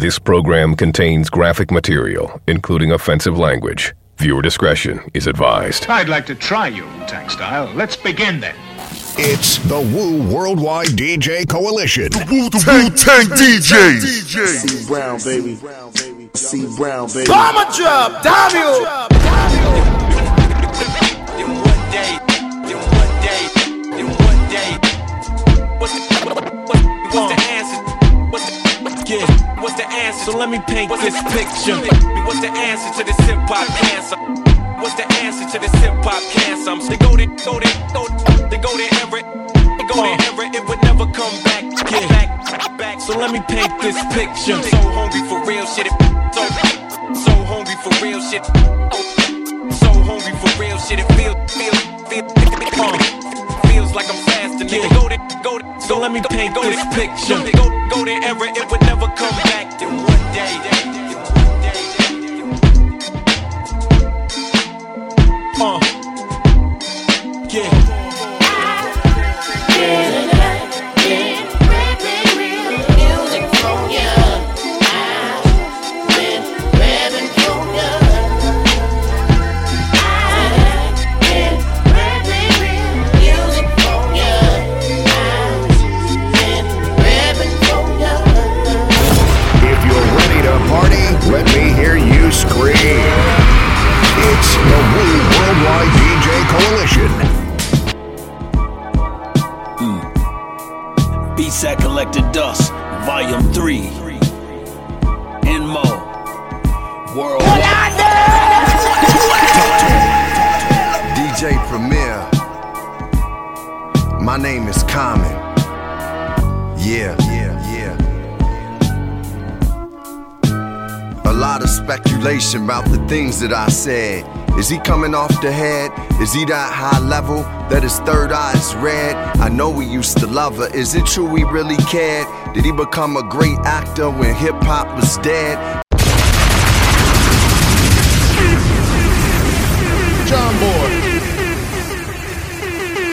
This program contains graphic material, including offensive language. Viewer discretion is advised. I'd like to try your Wu-Tang style. Let's begin then. It's the Wu Worldwide DJ Coalition. The Wu the Wu Tang DJs. C Brown, baby. C Brown, baby. Bomber drop, W. Then one day, what's the answer? So let me paint this picture. What's the answer to this hip hop cancer? What's the answer to this hip hop cancer? They go there, go there, go they go there, Everett. They go there, Everett. It would never come back. Yeah. Back, back. So let me paint this picture. So hungry for real shit. It, so, so hungry for real shit. Oh, so hungry for real shit. It feel, feel, feel, uh, feels like I'm. Nigga, Yeah. go there, go there. So let me paint go this picture. Go, go there, ever. It would never come back. Then one day, then one day, Uh. Yeah. If DJ Coalition. Mm. Beats that collected dust, volume 3. And more. Worldwide. DJ Premier. My name is Common. Yeah, yeah, yeah. A lot of speculation about the things that I said. Is he coming off the head? Is he that high level that his third eye is red? I know we used to love her. Is it true we really cared? Did he become a great actor when hip hop was dead? John Boy.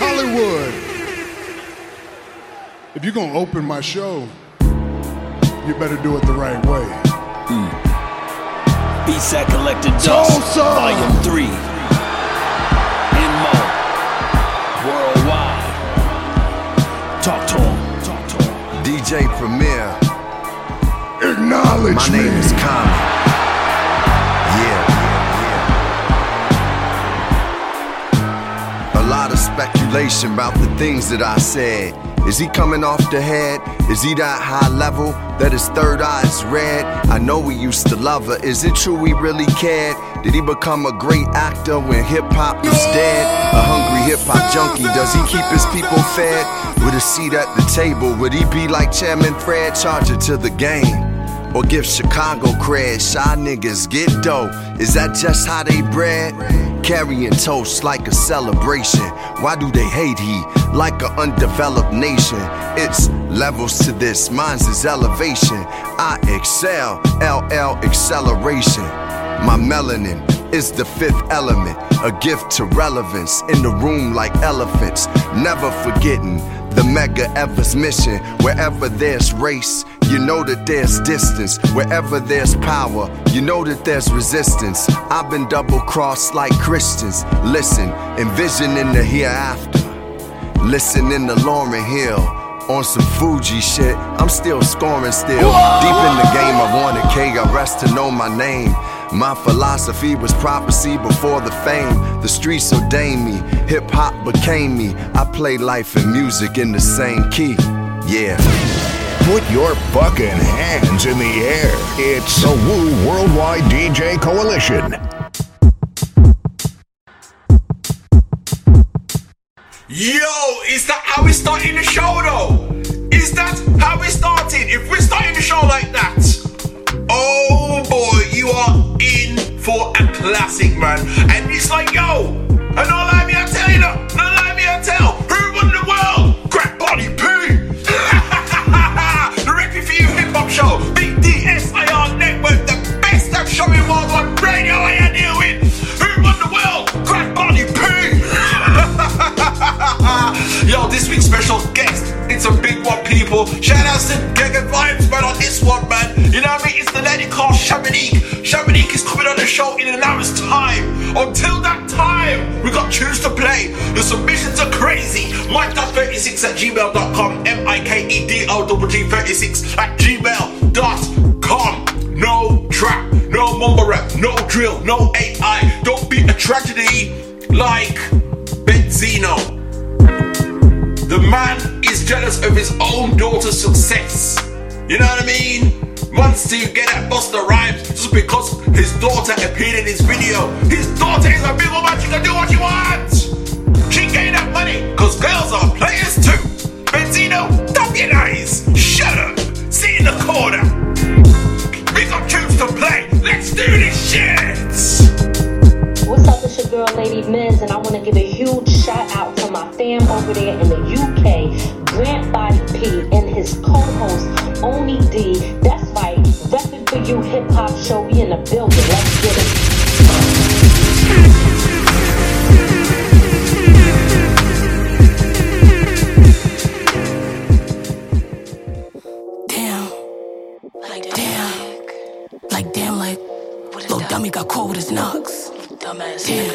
Hollywood. If you're gonna open my show, you better do it the right way. That collected dust, volume 3. In more. Worldwide. Talk to him. Talk to him. DJ Premier. Acknowledge My me. name is Common. Yeah, yeah. A lot of speculation about the things that I said. Is he coming off the head? Is he that high level that his third eye is red? I know we used to love her. Is it true we really cared? Did he become a great actor when hip hop was dead? A hungry hip hop junkie, does he keep his people fed? With a seat at the table, would he be like Chairman Fred, charger to the game? Or give Chicago cred, shy niggas get dough. Is that just how they bred? Carrying toast like a celebration. Why do they hate he like an undeveloped nation? It's levels to this, mine's is elevation. I excel, LL acceleration. My melanin is the fifth element, a gift to relevance in the room like elephants. Never forgetting the Medgar Evers mission. Wherever there's race, you know that there's distance. Wherever there's power, you know that there's resistance. I've been double crossed like Christians. Listen, envisioning the hereafter. Listening to Lauryn Hill on some Fuji shit. I'm still scoring still. Deep in the game, I want a K. I rest to know my name. My philosophy was prophecy before the fame. The streets ordained me, hip hop became me. I play life and music in the same key. Yeah. Put your fucking hands in the air. It's the Wu Worldwide DJ Coalition. Yo, is that how we starting the show though? Is that how we started? If we're starting the show like that, oh boy, you are in for a classic, man. And it's like, yo, and lie me, I tell you, no, don't lie me, I tell. Who won the world? Crack Body the Record for You Hip Hop Show, Big DSIR Network, the best at showing worldwide radio I deal with. Who won the world? Crack Body P. Yo, this week's special guest. It's a big one, people. Shout outs to Gaggan Vibes, man, on this one, man. You know what I mean? It's the lady called Shavanique. Shavanique is coming on the show in an hour's time. Until that time, we got tunes to play. The submissions are crazy. Mike.36 at gmail.com. M-I-K-E-D-O-G-G-36 at gmail.com. No trap, no mumble rap, no drill, no AI. Don't be a tragedy like Benzino. The man is jealous of his own daughter's success. You know what I mean? To get at Busta Rhymes just because his daughter appeared in his video. His daughter is a big woman, she can do what she wants. She gained that money because girls are players too. Benzino, stop your eyes. Shut up. See in the corner. We got tunes to play. Let's do this shit. What's up, it's your girl Lady Miz, and I want to give a huge shout out to my fam over there in the UK, Grant Body P, and his co-host Oni D. That's right, repping for you hip hop show. We in the building. Let's get it. Damn. Like damn. Like damn, like little dummy got caught with his knocks. Dumbass. Damn.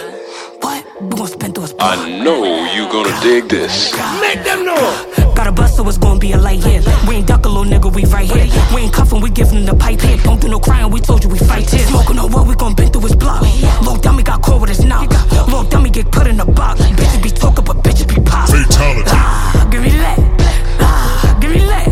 What? We gon' spin through his I know you gonna dig this. Make them know. Got a bus, so it's gonna be a light here. We ain't duck a little nigga, we right here. We ain't cuffin', we giving the pipe here. Don't do no crying, we told you we fight here. Smoking on what we gon' bend through his block. Little dummy got caught with his knock. Little dummy get put in a box. Bitches be talking, but bitches be pop. Fatality. Ah, give me that. Ah, give me that.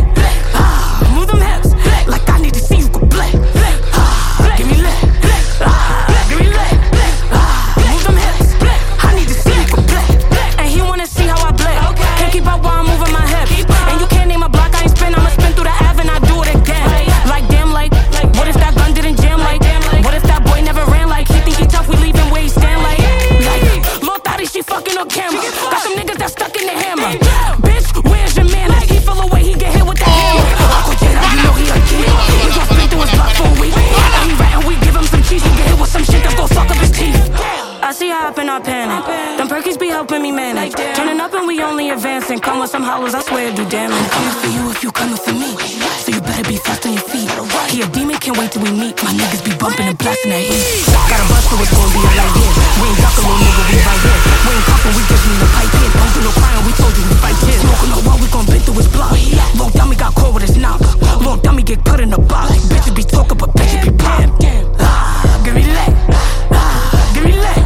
Fucking on camera. Got some niggas that stuck in the hammer. Bitch, where's your manners? He feel away, he get hit with the hammer. Uncle Jada, you know he a G. He gon' spin through his block for a week. And he ratting, we give him some cheese. He get hit with some shit that's gon' fuck up his teeth. I see her up and I panic. Them perkies be helping me manage. Turning up and we only advancing. Come with some hollows, I swear to do damage. I'm Coming for you if you coming for me. So you better be fast on your feet. He a demon, can't wait till we meet. My niggas be bumping and blasting that heat. Got a bus, so it's gonna be a light. We ain't duck a little nigga, we right here. We ain't cuffin', we giving the pipe here. Don't do no crying, we told you we fight here. Smoking on what we gon' bend through his block. Little dummy got caught with his knock. Little dummy get put in a box. Bitches be talking, but bitches be pop. Ah, give me that. Ah, give me that.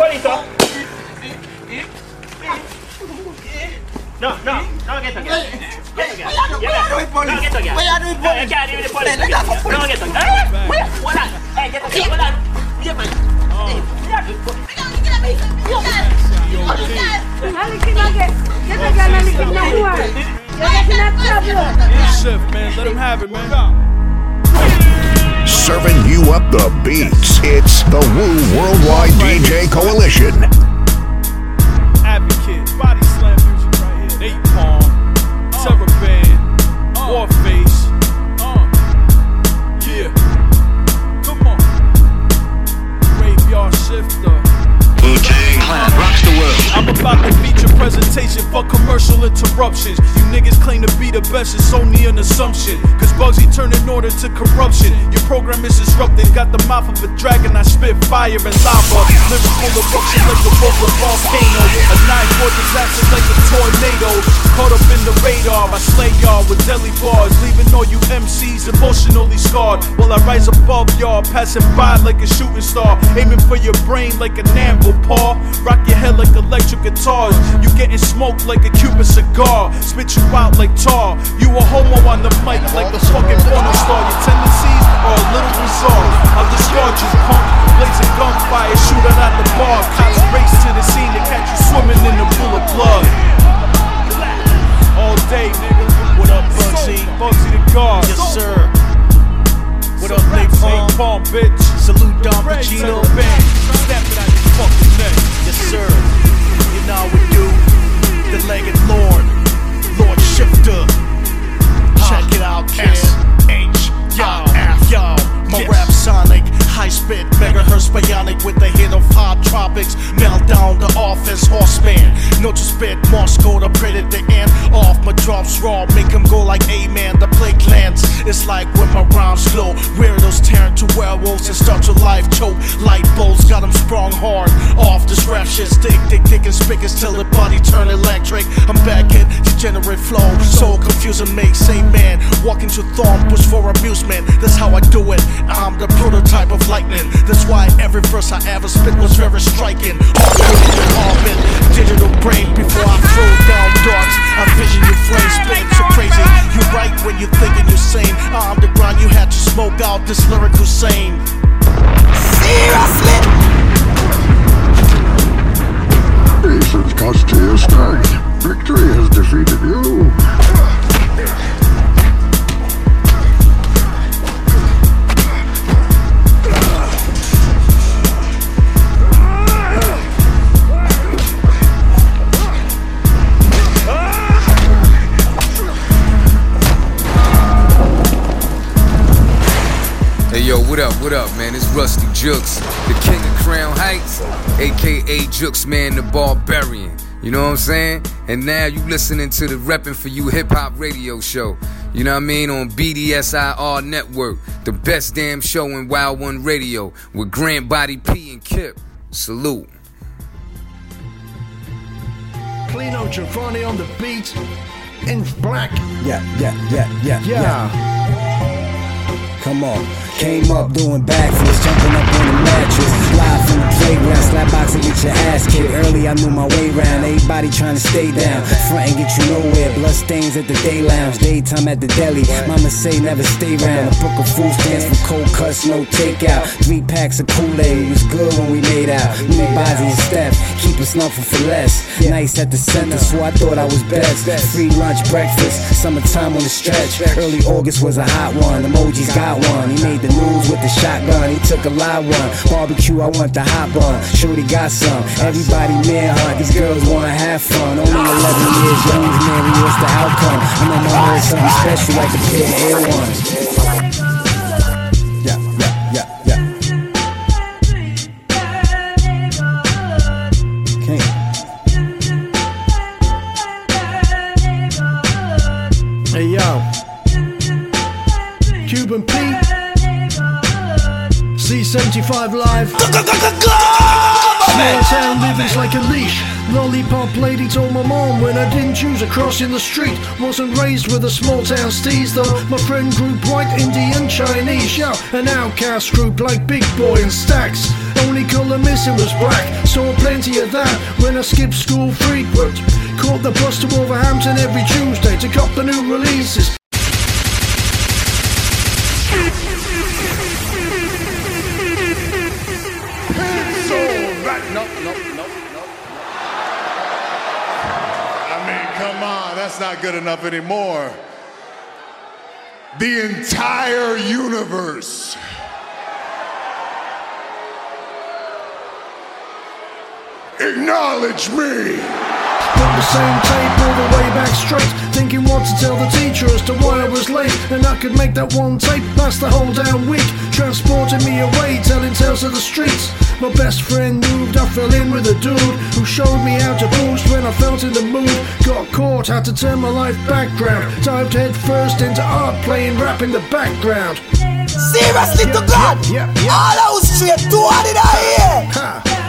Can't leave with the police, huh? No, no, no, get a girl. Get a girl. You get a- No, get a girl. No, you can't leave with the police. No, get a girl. Hey, wait, hold on. Hey, get a girl, hold on. Yeah, man. Shift, man. Let him have it, man. Serving you up the beats. It's the Woo Worldwide DJ Coalition. Advocate, body slam music right here. Eight palm, terror band, Warface. Uh, yeah, come on. Graveyard shifter. Wu-Tang Clan rocks the world. I'm about to feature presentation for commercial interruptions. You niggas claim to be the best, it's only an assumption. Cause Bugsy turned an order to corruption. Your program is disrupted, got the mouth of a dragon. I spit fire and lava. Lyrical eruption like the book of volcano. A nine more disaster like a tornado. Caught up in the radar, I slay y'all with deadly bars. Leaving all you MCs emotionally scarred. While I rise above y'all, passing by like a shooting star. Aiming for your brain like an anvil paw. Rock your head like electric guitars. You getting smoked like a Cuban cigar. Spit you out like tar. You a homo on the mic like a fucking porno star. Your tendencies are a little bizarre. I'll discard you, punk. Blazing gunfire, shooting at the bar. Cops race to the scene to catch you swimming in the pool of blood. All day, nigga. What up, Bugsy? Bugsy the God. Yes, sir. What up, Nate Palm? Bitch. Salute Don Pacino. Snap it out your fucking neck. Yes, sir. You know we do. The legged Lord. Lord Shifter. Check it out, kid. H. Yo, F. Yo. My rap sonic. High spit, megahertz bionic with the hit of hot tropics. Meltdown the office horseman. No to spit, Morse code, I printed the end off. My drops raw, make him go like Amen. The plague lands. It's like when my rhymes flow. Weirdos turn to werewolves and start to life choke. Light bulbs got them sprung hard. Off this rap shit, stick, dick, dick, and spigots till the body turn electric. I'm back in degenerate flow. So confusing, make say man. Walk into thorn, push for amusement. That's how I do it. I'm the prototype of lightning. That's why every verse I ever spit was very striking. All Orbit, digital brain before I throw down darts. I vision you flame spitting so crazy. You right when you're thinking you're sane. I'm the grind you had to smoke out this lyric Hussein. Seriously? Patience cost to your strength. Victory has defeated you. Man? It's Rusty Jukes, the king of Crown Heights, aka Jukes Man the Barbarian. You know what I'm saying? And now you listening to the Reppin' For You Hip Hop Radio Show. You know what I mean? On BDSIR Network, the best damn show in Wild One Radio with Grant Body P and Kip. Salute. Cleano Giovanni on the beat. In black. Yeah, Yeah, yeah, yeah, yeah, Yeah. Come on. Came up doing backflips, jumping up on the mattress. Live from the playground, slap box and get your ass kicked. Early I knew my way round. Everybody trying to stay down. Front and get you nowhere. Blood stains at the day lounge. Daytime at the deli. Mama say never stay round. A book of food stands for cold cuts, no takeout. Three packs of Kool-Aid. Was good when we made out. Me, Bozzy, and Steph. Keep us snuffle for less. Nice at the center, so I thought I was best. Free lunch, breakfast. Summertime on the stretch. Early August was a hot one. Emojis got one. He made the news with the shotgun. He took a live one. Barbecue, I want the hot bun. Shorty got some. Everybody manhunt. These girls wanna have fun. Only 11 years young Mary. What's the outcome? I know my heard something special like the pair of Air Ones. C75 Live. Small town living's like a leash. Lollipop lady told my mom when I didn't choose a cross in the street. Wasn't raised with a small town steez though. My friend group white, Indian, Chinese. Yeah, an outcast group like Big Boy and Stacks. Only colour missing was black. Saw plenty of that when I skipped school frequent. Caught the bus to Wolverhampton every Tuesday to cop the new releases. Not good enough anymore. The entire universe. Acknowledge me. Put the same tape all the way back straight Thinking what to tell the teacher as to why I was late And I could make that one tape last the whole damn week Transporting me away, telling tales of the streets My best friend moved, I fell in with a dude Who showed me how to boost when I felt in the mood Got caught, had to turn my life background Dived head first into art, playing rap in the background Seriously to God! All out straight, two hundred a year! Yeah,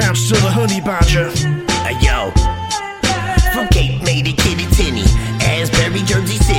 Shouts to the honey badger. Hey, yo. From Cape May to Kitty Tinny, Asbury, Jersey City,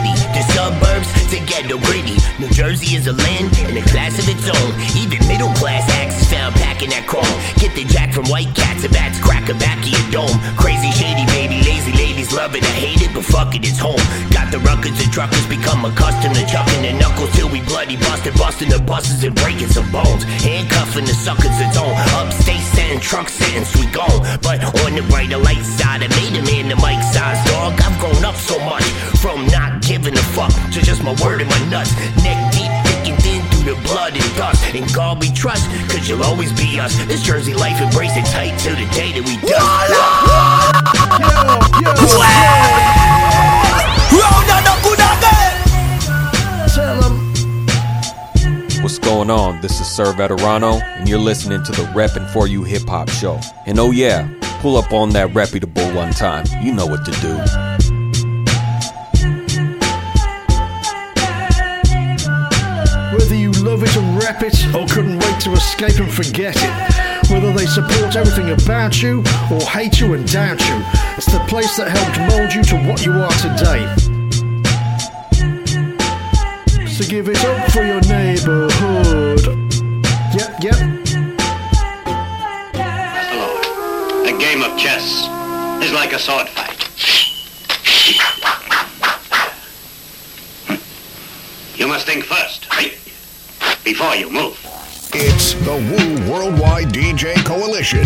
to ghetto gritty. New Jersey is a land in a class of its own. Even middle class acts found packing that chrome. Get the jack from white cats and bats, crack a back of your dome. Crazy, shady, baby, lazy ladies love it, I hate it, but fuck it, it's home. Got the ruckers and truckers become accustomed to chucking the knuckles till we bloody busted, busting the buses and breaking some bones. Handcuffing the suckers, it's on. Upstate sitting, truck sitting, we gone. But on the brighter light side, I made him in the mic size, dog. I've grown up so much from not giving a fuck to just my word and my nuts. Neck deep, thick and thin through the blood and dust. And God we trust, cause you'll always be us. This Jersey life, embrace it tight till the day that we die. What's going on? This is Sir Veterano, and you're listening to the Reppin' For You Hip Hop Show. And oh yeah, pull up on that reputable one time. You know what to do. Love it rep it, or couldn't wait to escape and forget it. Whether they support everything about you, or hate you and doubt you. It's the place that helped mold you to what you are today. So give it up for your neighborhood. Yep, yep. A game of chess is like a sword fight. You must think first, right? Before you move. It's the Woo Worldwide DJ Coalition.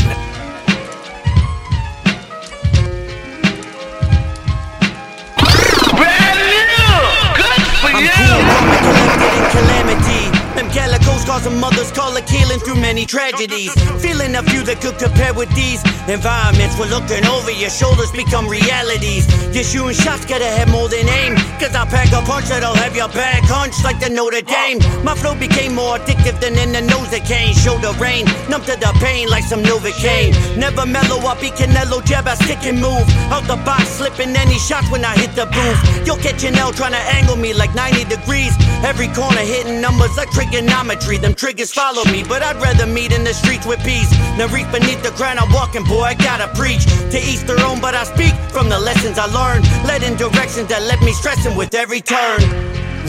I'm cool, calm, collected in calamity. Them calicos cause some mothers call it killing through many tragedies. Feeling a few that could compare with these environments. We're looking over your shoulders, become realities. You're shooting shots, gotta have more than aim. Cause I pack a punch that'll have your back hunch like the Notre Dame. My flow became more addictive than in the nose that cane. the rain, numb to the pain like some Novocaine. Never mellow, I be Canelo, jab, I stick and move. Out the box, slipping any shots when I hit the booth. You'll catch an L trying to angle me like 90 degrees. Every corner hitting numbers like trigonometry. Them triggers follow me, but I'd rather meet in the streets with peace than reach beneath the ground I'm walking. Boy, I gotta preach to each their own, but I speak from the lessons I learned. Led in directions that left me stressing with every turn.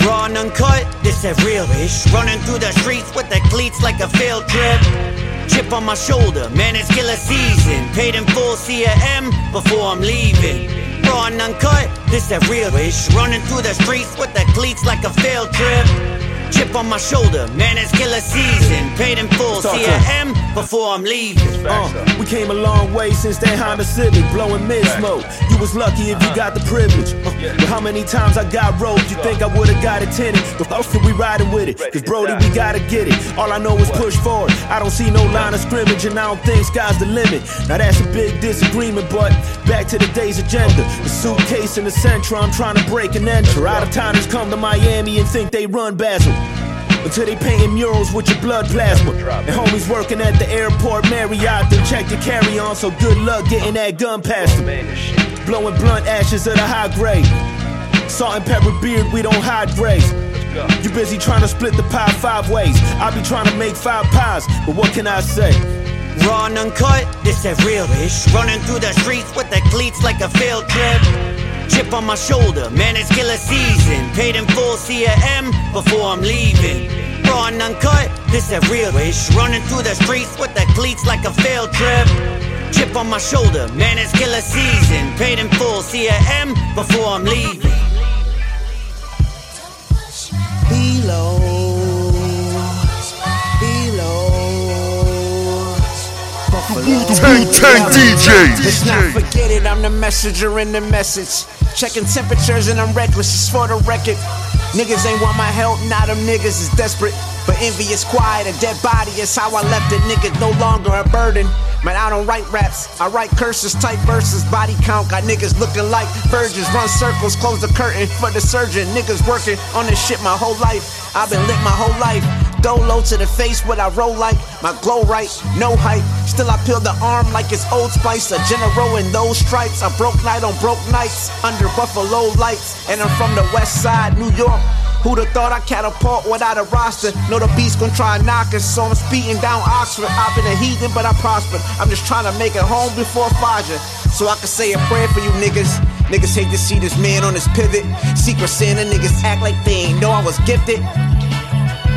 Raw and uncut, this that real-ish. Running through the streets with the cleats like a field trip. Chip on my shoulder, man, it's killer season. Paid in full CM before I'm leaving. Raw and uncut, this that real-ish. Running through the streets with the cleats like a field trip. Chip on my shoulder, man, it's killer season. Paid in full Talk to CM before I'm leaving. Uh, we came a long way since that Honda Civic, blowing mid smoke. You was lucky if you got the privilege. Uh, but how many times I got rolled? You think I would've got it tinted? But how we riding with it? Cause Brody, we gotta get it. All I know is push forward. I don't see no line of scrimmage, and I don't think sky's the limit. Now that's a big disagreement, but back to the day's agenda. The suitcase in the center, I'm trying to break and enter. Out of towners come to Miami and think they run Basil. Until they painting murals with your blood plasma. And homies working at the airport Marriott, then check the carry on, so good luck getting that gun past them. Blowing blunt ashes of the high grade. Salt and pepper beard, we don't hide grace. You busy trying to split the pie five ways. I be trying to make five pies, but what can I say? Raw and uncut, this that real-ish. Running through the streets with the cleats like a field trip. Chip on my shoulder, man, it's killer season. Paid in full CM before I'm leaving. Raw and uncut, this that real-ish. Running through the streets with the cleats like a field trip. Chip on my shoulder, man, it's killer season. Paid in full CM before I'm leaving. Below. Tank Tank DJ. Let's not forget it, I'm the messenger in the message. Checking temperatures and I'm reckless, it's for the record. Niggas ain't want my help, now them niggas is desperate. But envy is quiet, a dead body is how I left it. Niggas no longer a burden. Man, I don't write raps, I write curses, type verses, body count. Got niggas looking like virgins, run circles, close the curtain for the surgeon. Niggas working on this shit my whole life. I've been lit my whole life. Dolo to the face, what I roll like. My glow right, no hype. Still I peel the arm like it's Old Spice. A general in those stripes. I broke night on broke nights under Buffalo lights. And I'm from the west side, New York. Who'da thought I catapult without a roster? Know the beast gon' try and knock us, so I'm speeding down Oxford. I've been a heathen, but I prospered. I'm just trying to make it home before Faja. So I can say a prayer for you niggas. Niggas hate to see this man on his pivot. Secret Santa niggas act like they ain't know I was gifted.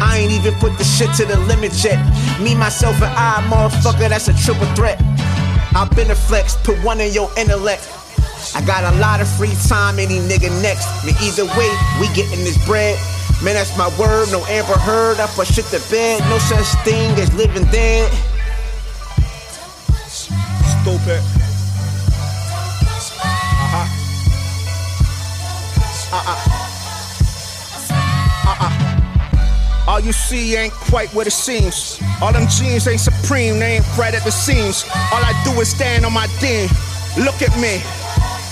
I ain't even put the shit to the limit yet. Me, myself, and I, motherfucker, that's a triple threat. I've been a flex, put one in your intellect. I got a lot of free time, any nigga next. Me, either way, we getting this bread. Man, that's my word, no Amber Heard. I put shit to bed, no such thing as living dead. Stupid. Uh-huh. Uh-uh. All you see ain't quite what it seems. All them jeans ain't supreme, they ain't right at the seams. All I do is stand on my den. Look at me.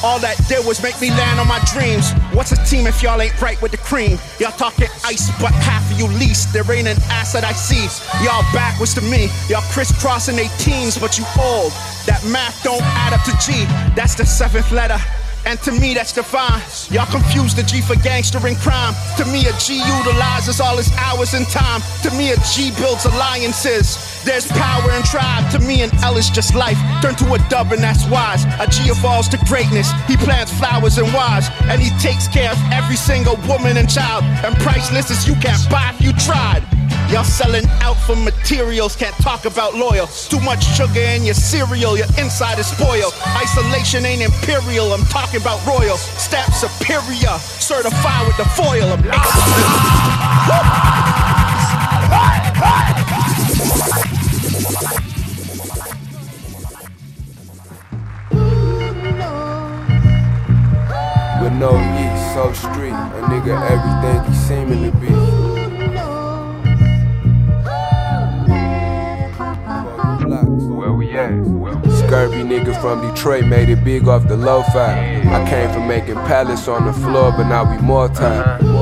All that did was make me land on my dreams. What's a team if y'all ain't right with the cream? Y'all talking ice, but half of you least. There ain't an ass that I see. Y'all backwards to me. Y'all crisscrossing they teams, but you old. That math don't add up to G. That's the seventh letter. And to me, that's divine. Y'all confuse the G for gangster and crime. To me, a G utilizes all his hours and time. To me, a G builds alliances. There's power in tribe. To me, an L is just life. Turn to a dub, and that's wise. A G evolves to greatness. He plants flowers and wives. And he takes care of every single woman and child. And priceless as you can't buy if you tried. Y'all selling out for materials, can't talk about loyal. Too much sugar in your cereal, your inside is spoiled. Isolation ain't imperial, I'm talking about royal. Stamp superior, certified with the foil. I'm No yeast, so street. A nigga everything he seeming to be. Where we at? Scurvy nigga from Detroit made it big off the lo-fi. I came from making pallets on the floor, but now we multi.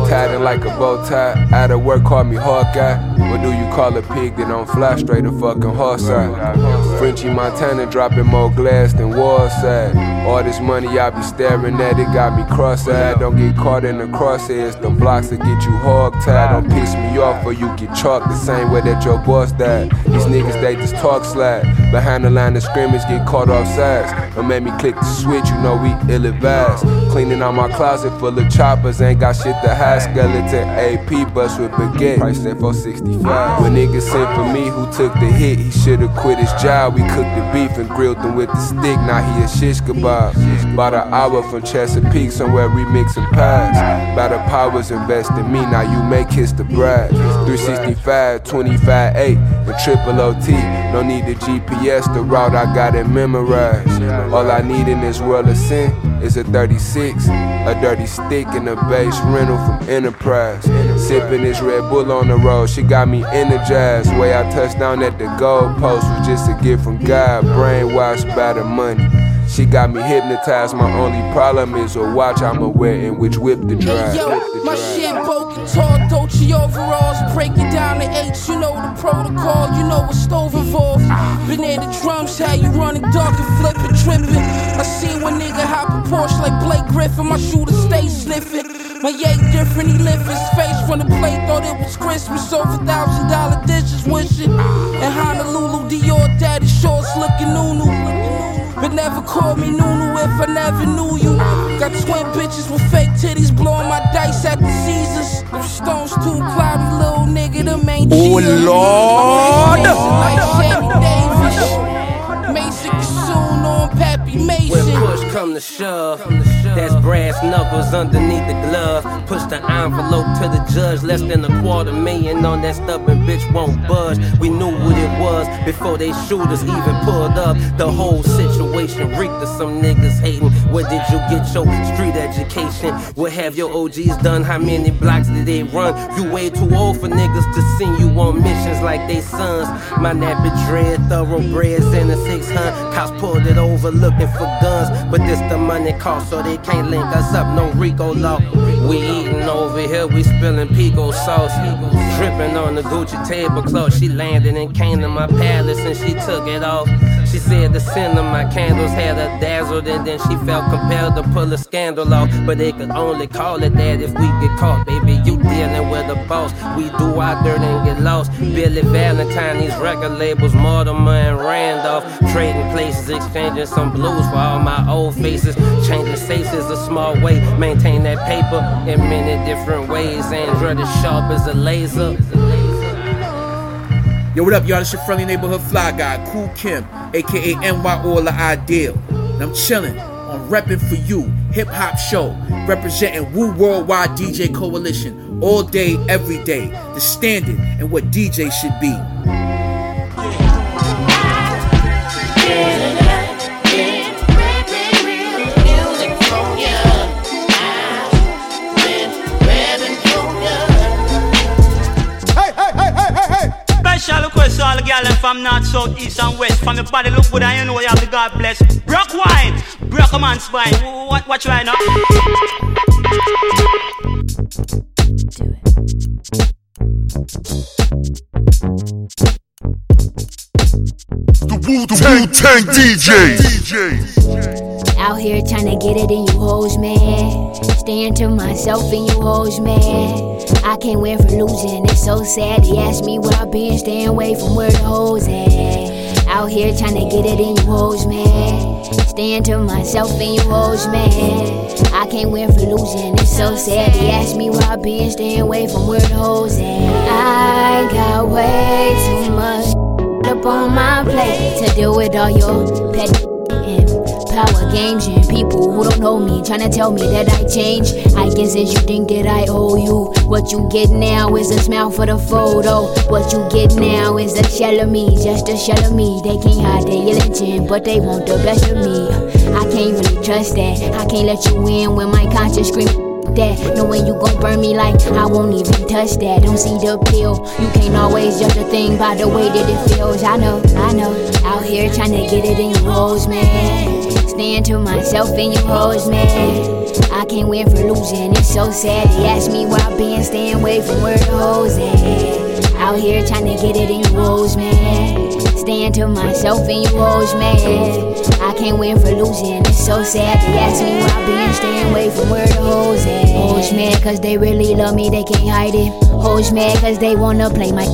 Tied in like a bow tie. Out of work, call me Hawkeye. What do you call a pig that don't fly straight a fucking horse eye? Frenchy Montana dropping more glass than Warside. All this money I be staring at, it got me cross-eyed. Don't get caught in the crosshairs, them blocks that get you hog-tied. Don't piss me off or you get chalked the same way that your boss died. These niggas, they just talk slide. Behind the line of scrimmage, get caught off sides. Don't make me click the switch, you know we ill-advised. Cleaning out my closet full of choppers, ain't got shit to hide. Skeleton AP bus with baguette, price at 465. When niggas sent for me, who took the hit, he should've quit his job. We cooked the beef and grilled him with the stick, now he a shish kebab. About an hour from Chesapeake, somewhere remixing pies. By the powers invest in me, now you may kiss the bride. 365, 25, 8, and triple OT. No need the GPS, the route I got it memorized. All I need in this world of sin is a 36, a dirty stick, and a base rental from Enterprise. Sipping this Red Bull on the road, she got me energized. Way I touched down at the goalpost was just a gift from God, brainwashed by the money. She got me hypnotized. My only problem is a watch I'ma wear and which whip to drive. Hey, yo, my shit broken tall, Dolce overalls. Break it down to H, you know the protocol, you know what stove involved. Been there the drums, how you running dark and flipping, tripping. I seen one nigga hop a Porsche like Blake Griffin, my shooter stay sniffing. My yay different, he lift his face from the plate, thought it was Christmas. Over thousand dollar dishes, wishing. In Honolulu, Dior, daddy shorts looking new, new But never called me Nunu if I never knew you. Got twin bitches with fake titties blowing my dice at the Caesars. Them stones too cloudy, little nigga, them ain't Oh. Lord. When push come to shove, that's brass knuckles underneath the glove. Push the envelope to the judge, less than a quarter million on that stubborn bitch won't budge. We knew what it was before they shooters even pulled up. The whole situation reeked of some niggas hating. Where did you get your street education? What have your OGs done? How many blocks did they run? You way too old for niggas to send you on missions like they sons. My nappy dread, thoroughbreds, and the 600. Cops pulled it over looking for guns. But this the money cost, so they can't link us up. No Rico law. We eating over here, we spilling pico sauce. Dripping on the Gucci tablecloth. She landed and came to my palace and she took it off. She said the scent of my candles had her dazzled, and then she felt compelled to pull a scandal off. But they could only call it that if we get caught, baby. You dealing with a boss. We do our dirt and get lost. Billy Valentine, these record labels, Mortimer and Randolph. Trading places, exchanging some blues for all my old faces. Changing safes is a small way. Maintain that paper in many different ways. Android is sharp as a laser. Yo, what up, y'all? It's your friendly neighborhood fly guy, Cool Kim, aka NY All Ideal. And I'm chilling on Reppin' for You Hip Hop Show, representing Woo Worldwide DJ Coalition all day, every day. The standard and what DJ should be. Special request to the girls from north, south, east, and west. From your body look good, and you know you have the God bless. Brock wine, broke a man's spine. What, what you right now? The Wu Tang DJ. Out here trying to get it in you hoes, man. Staying to myself and you hoes, man. I can't win for losing, it's so sad. They ask me where I've been, staying away from where the hoes at. Out here trying to get it in you hoes, man. Staying to myself and you hoes, man. I can't win for losing, it's so sad. They ask me where I've been, staying away from where the hoes at. I got way too much up on my plate to deal with all your power games and people who don't know me trying to tell me that I change. I guess since you think that I owe you, what you get now is a smile for the photo. What you get now is a shell of me, just a shell of me. They can't hide their religion, but they want the best of me. I can't really trust that. I can't let you in when my conscience screams that. Knowing you gon' burn me like I won't even touch that. Don't see the pill. You can't always judge a thing by the way that it feels. I know, I know. Out here trying to get it in you hoes, man. Staying to myself and you hoes, man. I can't win for losing. It's so sad. They ask me why I've been, staying away from where the hoes at. Out here trying to get it in you hoes, man. Staying to myself and you hoes, man. I can't win for losing. It's so sad. They ask me why I've been, staying away from where the hoes at. Hoes mad cause they really love me, they can't hide it. Hoes mad cause they wanna play my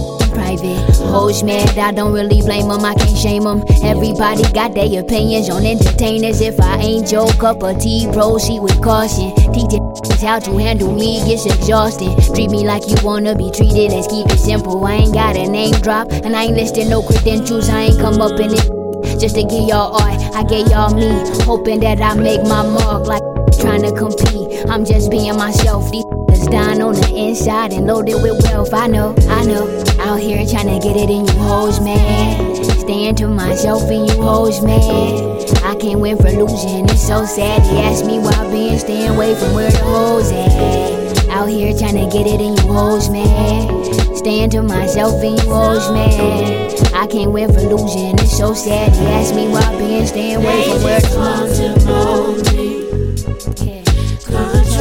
private. Hoes mad, I don't really blame them, I can't shame them. Everybody got their opinions on entertainers. If I ain't your cup of tea, proceed with caution. Teach it how to handle me gets exhausting. Treat me like you wanna be treated, let's keep it simple. I ain't got a name drop, and I ain't listing no credentials, I ain't come up in it. Just to get y'all art, I get y'all me. Hoping that I make my mark like trying to compete. I'm just being myself. These down on the inside and loaded with wealth. I know, I know. Out here trying to get it in you hoes, man. Staying to myself and you hoes, man. I can't win for losing. It's so sad. They ask me why I've been staying away from where the hoes at. Out here trying to get it in you hoes, man. Staying to myself and you hoes, man. I can't win for losing. It's so sad. They ask me why I've been staying away from where the hoes at.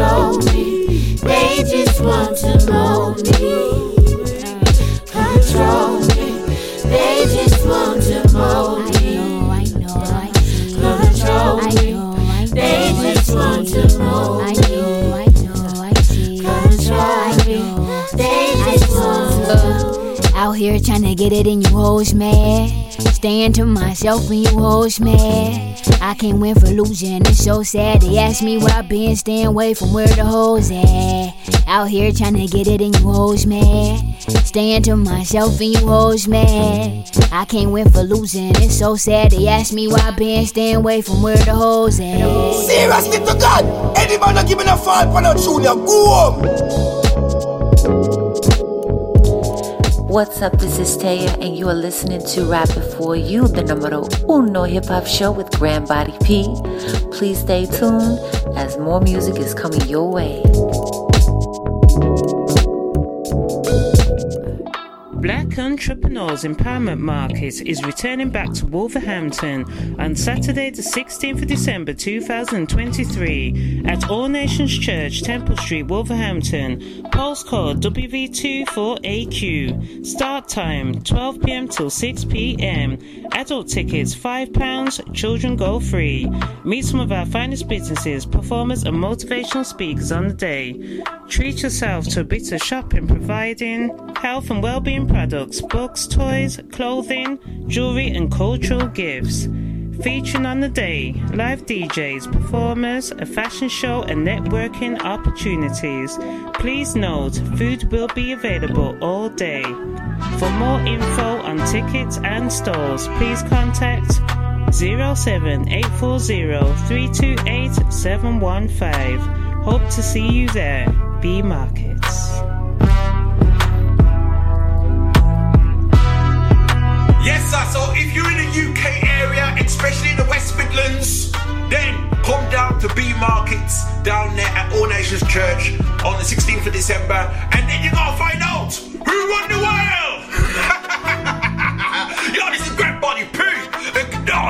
control me. They just want to mold me. Control me. They just want to mold me. I know, I know. Control me. They just want to mold me. I know, I know. Control me. They just want to. Out here trying to get it in you hoes, man. Staying to myself and you hoes, man. I can't win for losing, it's so sad. They ask me where I've been, staying away from where the hoes at. Out here trying to get it in you hoes, man. Staying to myself and you hoes, man. I can't win for losing, it's so sad. They ask me where I've been, staying away from where the hoes at. Seriously to God, any man not giving a fall for no junior, go home. What's up? This is Taya, and you are listening to Rap Before You, the numero uno hip hop show with Grant Body P. Please stay tuned as more music is coming your way. Entrepreneurs Empowerment Market is returning back to Wolverhampton on Saturday, the 16th of December 2023 at All Nations Church, Temple Street, Wolverhampton. Postcode WV24AQ. Start time 12 pm till 6 pm. Adult tickets £5, children go free. Meet some of our finest businesses, performers, and motivational speakers on the day. Treat yourself to a bit of shopping, providing health and well-being products, books, toys, clothing, jewelry, and cultural gifts. Featuring on the day, live DJs, performers, a fashion show, and networking opportunities. Please note, food will be available all day. For more info on tickets and stores, please contact 07840 Hope to see you there. B Markets. So if you're in the UK area, especially in the West Midlands, then come down to B Markets down there at All Nations Church on the 16th of December, and then you gotta find out who won the world. Yo, this is Grant Body.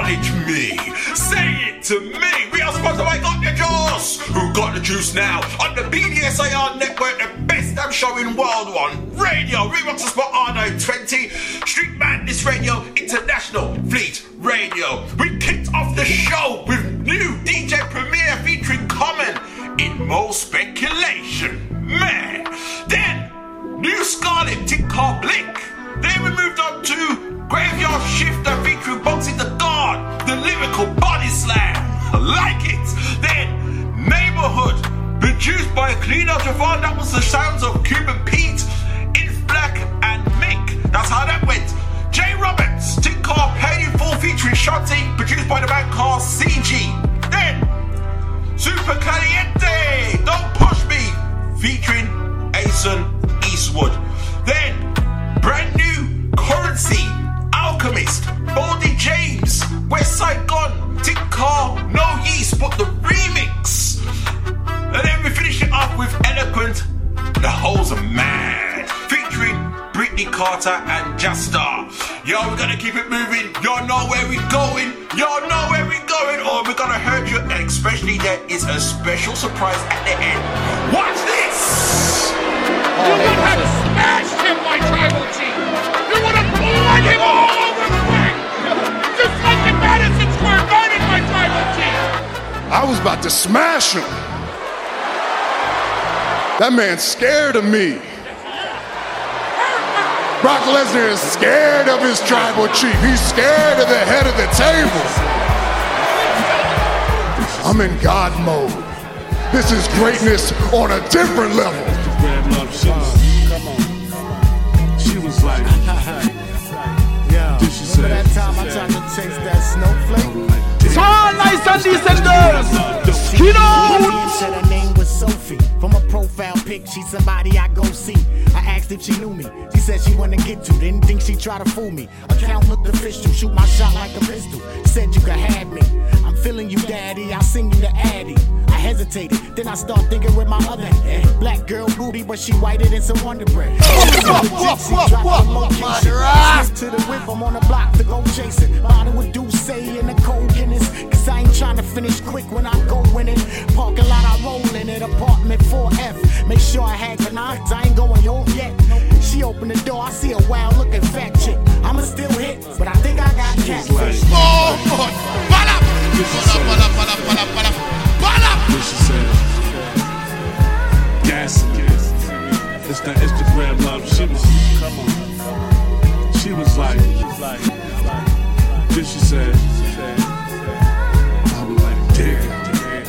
Acknowledge me. Say it to me. We are sponsored by Got the Juice. Who got the juice now? On the BDSAR network, the best damn show in Wild One Radio. Reeboks Spot Arno 20. Street Madness Radio. International Fleet Radio. We kicked off the show with new DJ Premier featuring Common in More Speculation. Man. Then, new Scarlet Tick Car Blink. Then we moved on to Graveyard Shifter featuring Bugsy the God, the lyrical body slam. I like it. Then Neighborhood, produced by Clean Out Javon. That was the sounds of Cuban Pete, Inf Black, and Mink. That's how that went. Jay Roberts, Tick Car Full featuring Shotty, produced by the man called CG. Then Super Caliente, Don't Push Me, featuring Asen Eastwood. Then, brand new Currency, Alchemist, Boldy James, West Gun, Tick Car, No Yeast, but the remix. And then we finish it off with Eloquent, The Holes are Mad, featuring Brittany Carter and Justa. Yo, we're gonna keep it moving. Y'all know where we're going. Y'all know where we're going, oh, or we're gonna hurt you. And especially there is a special surprise at the end. Watch this! You would have smashed him, my tribal chief! You would have blown him all I was about to smash him. That man's scared of me. Brock Lesnar is scared of his tribal chief. He's scared of the head of the table. I'm in God mode. This is greatness on a different level. She was like, Yeah. Did she say? Remember that time I tried to chase that snowflake? Nice and girls. Skin Said her name was Sophie. From a profile pic, she's somebody I go see. I asked if she knew me. She said she wanna get to. Didn't think she'd try to fool me. Account looked official. Shoot my shot like a pistol. Said you could have me. I'm feeling you, daddy. I'll sing you the addy. I hesitated. Then I start thinking with my other hand. Black girl booty, but she whiter than some Wonder Bread. To the whip, I'm on the block to go chasing. Bottle with Douce in the cold Guinness. Cause I ain't trying to finish quick when I go in it. Parking lot, I roll in it. Apartment 4F. Make sure I had canines. I ain't going home yet. She opened the door. I see a wild looking fat chick. I'ma still hit, but I think I got catfish. Oh, God. Bala! Bala, bala, bala, bala, bala! What she said? Gas. It's that Instagram love. She was, come on. She was like, then she said, I'm like, damn.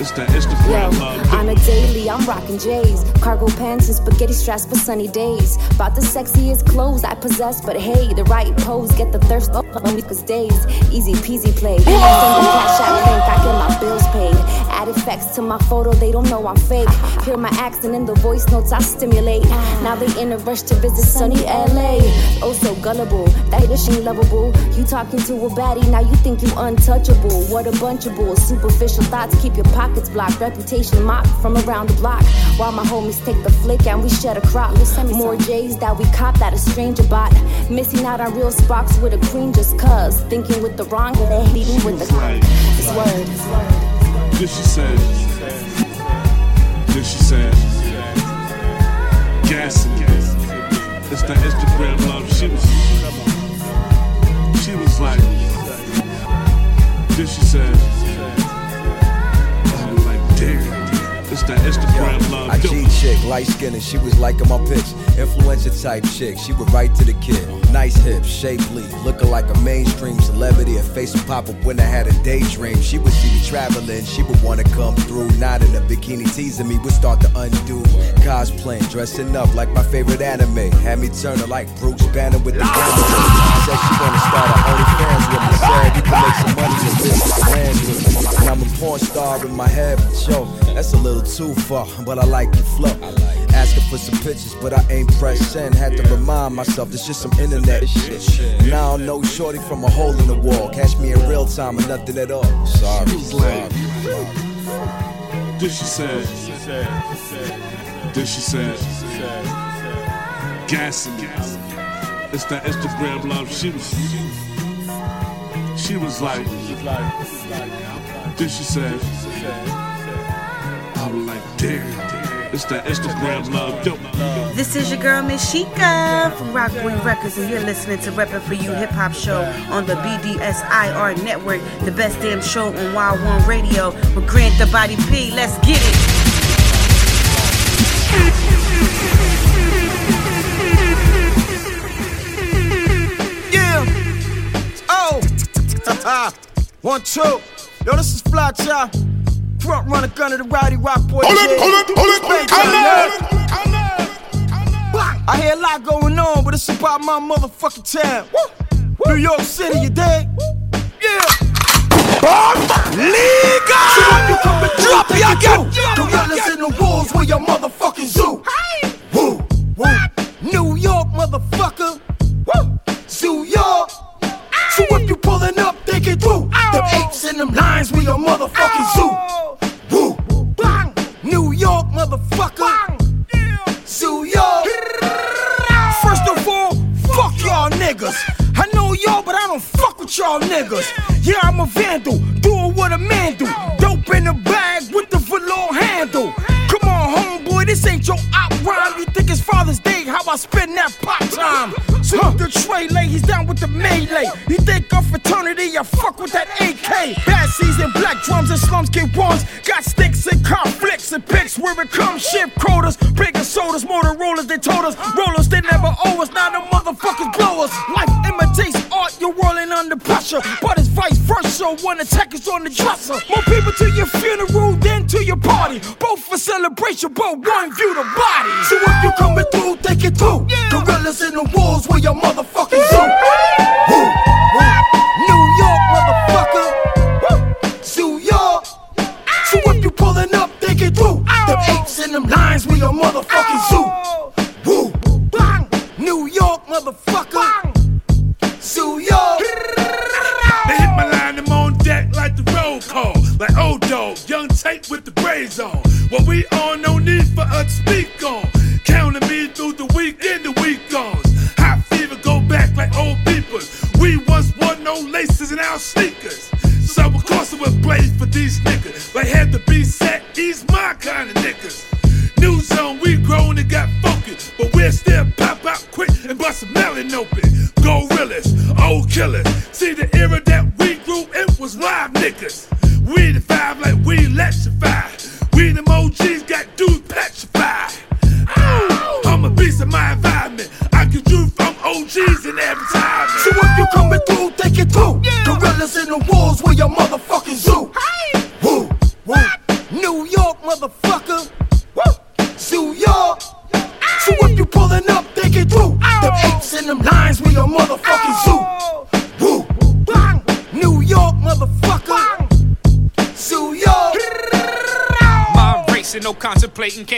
It's that Instagram love. On uh, a daily, I'm rocking J's, cargo pants and spaghetti straps for sunny days. About the sexiest clothes I possess, but hey, the right pose get the thirst up on me cause days. Easy peasy play. The cash out bank, I get my bills paid. Add effects to my photo, they don't know I'm fake. Hear my accent in the voice notes I stimulate. Now they in a rush to visit sunny LA. Oh, so gullible, that ish ain't lovable. You talking to a baddie, now you think you untouchable. What a bunch of bulls, superficial thoughts keep your pockets blocked. Reputation mocked from around the block. While my homies take the flick and we shed a crop. More J's that we cop that a stranger bought. Missing out on real sparks with a queen just cuz. Thinking with the wrong, leading with the This word. Then she said, then she said, gassing. It's that Instagram love. She was, she was like, then she said, It's Instagram love. I G chick, light skinned, and she was liking my pics. Influential type chick, she would write to the kid. Nice hips, shapely, looking like a mainstream celebrity. Her face would pop up when I had a daydream. She would see me traveling, she would wanna come through. Not in a bikini teasing me, would start to undo. Cosplaying, dressing up like my favorite anime. Had me turning like Bruce Banner with the camera. Said she wanna start her OnlyFans with me. Said you can make some money and business And I'm a porn star in my head, but yo, that's a little too far. But I like your flow. Asking for some pictures, but I ain't pressed in. Had to remind myself, this just some internet shit. Now I know shorty from a hole in the wall. Catch me in real time or nothing at all. Sorry. sorry. This she said. This she said. Gassing me. It's that Instagram love. She was. She was like. This she said. I was like, damn. It's that Instagram love. Yo. This is your girl Miss Sheikah from Rockboy Records, and you're listening to Reppin' For You Hip Hop Show on the BDSIR Network, the best damn show on Wild One Radio with Grant the Body P. Let's get it. One, two. Yo, this is Fly Child. Front runner gunner, the rowdy rock boy. Pull it, pull it, pull it, pull it. I hear a lot going on, but it's about my motherfucking town. New York City, you dig? Yeah. Liga! So when you come and drop it again, gorillas in the walls where your motherfucking zoo. Woo, woo. Them lions, we your motherfucking oh. zoo. Woo. Bang. New York, motherfucker. Zoo York. First of all, fuck y'all niggas. I know y'all, but I don't fuck with y'all niggas. Yeah, I'm a vandal, doing what a man do. Oh. Dope in the bag this ain't your op rhyme. You think it's Father's Day? How I spend that pop time? So huh. the tray lay, he's down with the melee. You think of fraternity? I fuck with that AK. Bad season, black drums and slums get ones. Got sticks and conflicts and picks where it comes. Ship quotas, bigger sodas, Motorola's. They told us rollers they never owe us. Now the motherfuckers blow us. Life imitates art, you're rolling under pressure. But it's vice versa when attack is on the dresser. More people to your funeral than to your party. Both for celebration, but one view the body. So if you coming through, take it through. Gorillas in the walls where your motherfucking zoo. Woo, woo. New York, motherfucker. Zoo York. So if you pulling up, think it through. Them apes and them lions where your motherfucking zoo. York. They hit my line, I'm on deck like the roll call. Like old dog, young tape with the braids on. What we on, no need for us to speak on. Counting me through the week and the week goes. Hot fever go back like old peepers. We once wore no laces in our sneakers. So of course it was blaze for these niggas. Like had to be set, these my kind of niggas. New zone, we grown and got focused. But we'll still pop out quick and bust a melon open. Gorillas, old killers. See the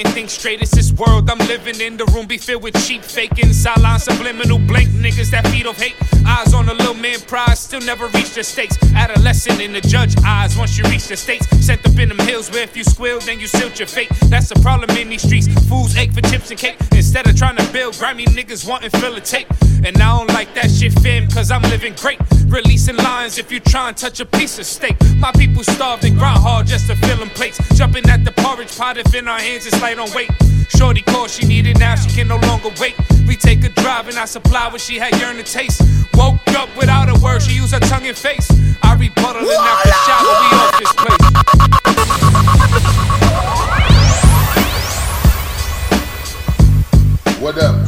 can't think straight. It's this world I'm living in. The room be filled with cheap faking, sideline subliminal blank niggas that feed off hate. Eyes on a little man prize, still never reach the stakes. Adolescent in the judge eyes, once you reach the states. Sent up in them hills where if you squeal, then you silt your fate. That's the problem in these streets. Fools ache for chips and cake. Instead of trying to build, grimy niggas wanting fill a tape. And I don't like that shit, fam, cause I'm living great. Releasing lines if you try and touch a piece of steak. My people starved and grind hard just to fill them plates. Jumping at the porridge pot if in our hands it's light on weight. Shorty called, she need it now, she can no longer wait. We take a drive and I supply what she had yearn to taste. Woke up without a word, she used her tongue and face. I rebuttal and after shower, we off this place. What up,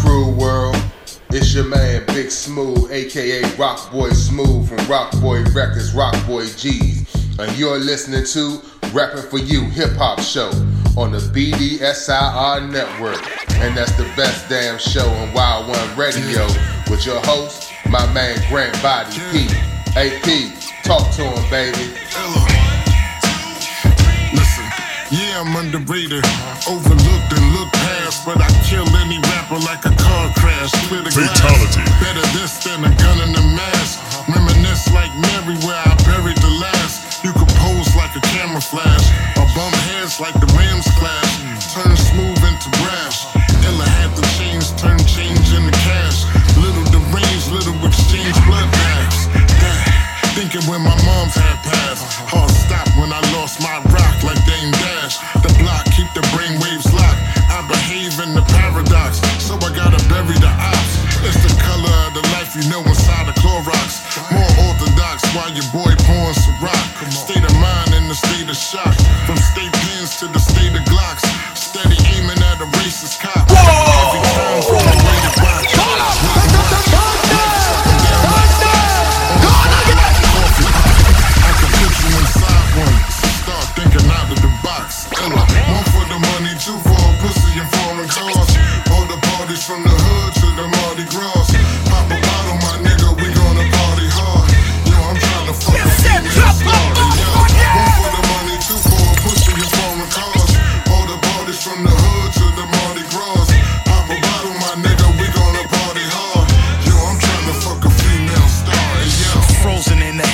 your man Big Smooth, aka Rock Boy Smooth from Rock Boy Records, Rock Boy G's. And you're listening to Reppin' for You Hip Hop Show on the BDSIR Network. And that's the best damn show on Wild One Radio with your host, my man Grant Body P. AP, talk to him, baby. I'm underrated, overlooked and looked past, but I kill any rapper like a car crash. Split a Fatality. glass. Better this than a gun in the mask. Reminisce like Mary where I buried the last. You can pose like a camera flash, or bump heads like the Rams clash. Turn smooth into brash. Ella had the chains, turn change into cash. Little deranged, little exchange blood bags. Thinking when my mom's had passed. Hard stop when I lost my rock like Dame while your boy pouring rock. State of mind in the state of shock.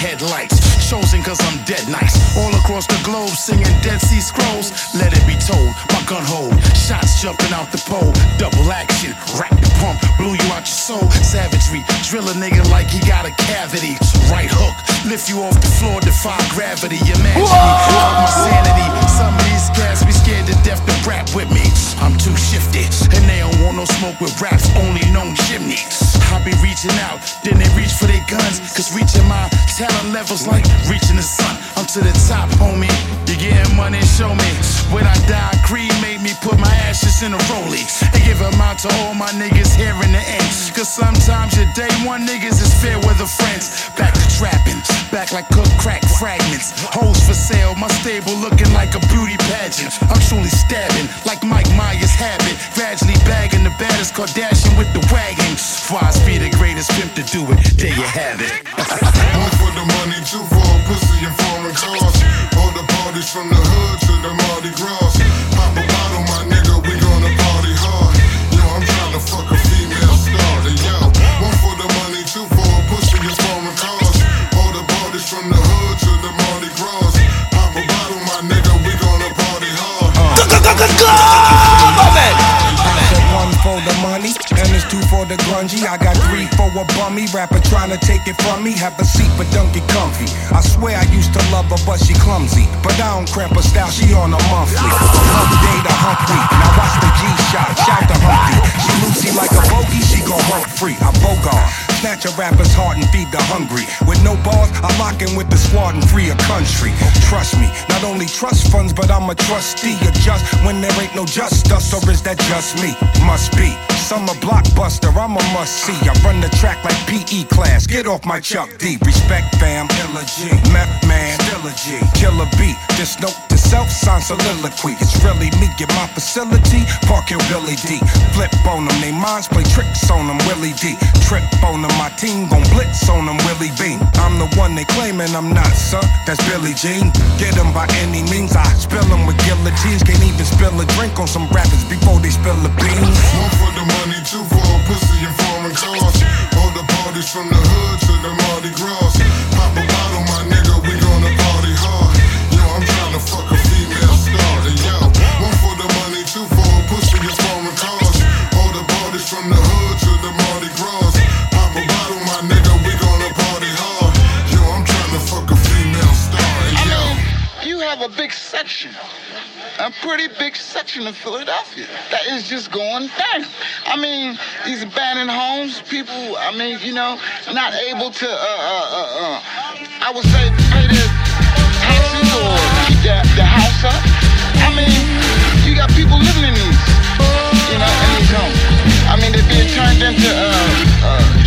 Headlights, chosen cause I'm dead nice. All across the globe singing Dead Sea Scrolls. Let it be told, my gun hold, shots jumping out the pole. Double action, rack the pump, blew you out your soul. Savagery, drill a nigga like he got a cavity. Right hook, lift you off the floor, defy gravity. Imagine me, my sanity. Some of these cats be scared to death to rap with me. I'm too shifty, and they don't want no smoke with raps, only known chimneys. I be reaching out, then they reach for their guns. Cause reaching my talent levels like reaching the sun. I'm to the top, homie. You getting money, show me. When I die, Creed made me put my ashes in a rollie. And give them out to all my niggas here in the end. Cause sometimes your day one niggas is fair weather friends. Back to trapping, back like cook crack fragments. Hoes for sale, my stable looking like a beauty. I'm truly stabbing like Mike Myers habit. Bagging the baddest Kardashian with the wagon. The greatest pimp to do it. There you have it. One for the money, two for a pussy and foreign cars. All the parties from the hood to the Mardi Gras. Pop a bottle, my nigga, we gonna party hard. Yo, I'm trying to fuck hard. I said one for the money, and it's two for the grungy. I got three for a bummy rapper trying to take it from me. Have a seat, but don't get comfy. I swear I used to love her, but she clumsy. But I don't cramp her style, she on a monthly. Hump day to Humphrey. Now watch the G shot, shout to Humphrey. She Lucy like a bogey, she gon' hump free. I bogart. Snatch a rapper's heart and feed the hungry. With no balls, I lock in with the squad and free a country. Trust me, not only trust funds, but I'm a trustee. Adjust when there ain't no justice, or is that just me? Must be. I'm a blockbuster, I'm a must see. I run the track like PE class. Get off my Chuck D. Respect fam, G. Meth man, G. Killer beat. This note to self sign soliloquy. It's really me. Get my facility. Park your Billy D. Flip on them. They minds play tricks on them. Willie D. Trip on them. My team gon' blitz on them. Willie B. I'm the one they claiming I'm not, sir. That's Billie Jean. Get them by any means. I spill them with guillotines. Can't even spill a drink on some rappers before they spill the beans. One for the money, two for a pussy and foreign cars. All the parties from the hood to the Mardi Gras. Pop a bottle, have a big section, a pretty big section of Philadelphia that is just going down. I mean, these abandoned homes, people, I mean, you know, not able to, uh, uh, uh, uh, I would say, pay their taxes or keep their, their house up. I mean, you got people living in these, you know, in these homes. I mean, they're being turned into uh, uh,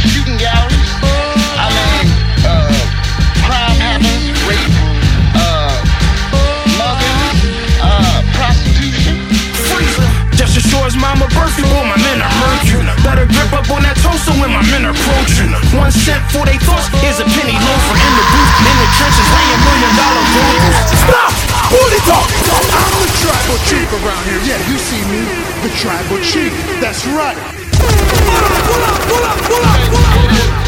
As mama birthday, boy, my men are murking. Better grip up on that toaster when my men are approaching. One cent for they thoughts is a penny loafer in the booth, in the trenches, laying million dollar vocals. Stop! Bully talk! I'm the tribal chief around here. Yeah, you see me, the tribal chief. That's right. taxes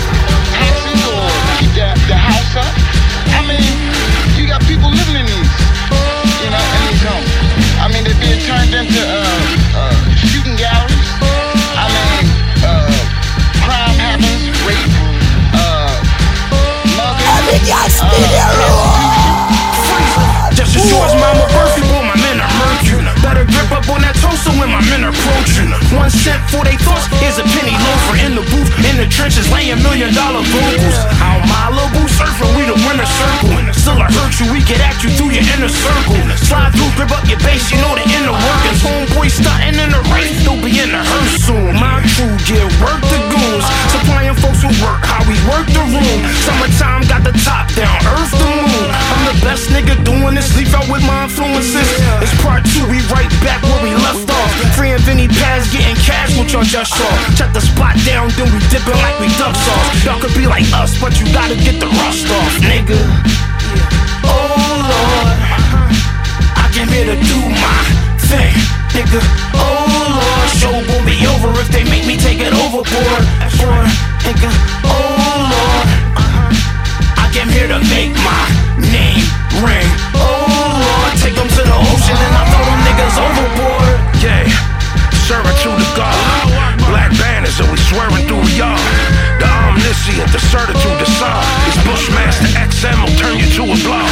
y'all just saw. Shut the spot down, then we dipping like we duck sauce. Y'all could be like us, but you gotta get the rust off, nigga. Oh Lord, I came here to do my thing, nigga. Oh Lord, show gon' be over if they make me take it overboard. Or, nigga. Oh Lord, uh-huh. I came here to make my name ring. Oh Lord, take them to the ocean and I throw them niggas overboard. Servitude to God. Black banners and we swearing through y'all. The omniscient, the certitude, the song. It's Bushmaster XM will turn you to a blog.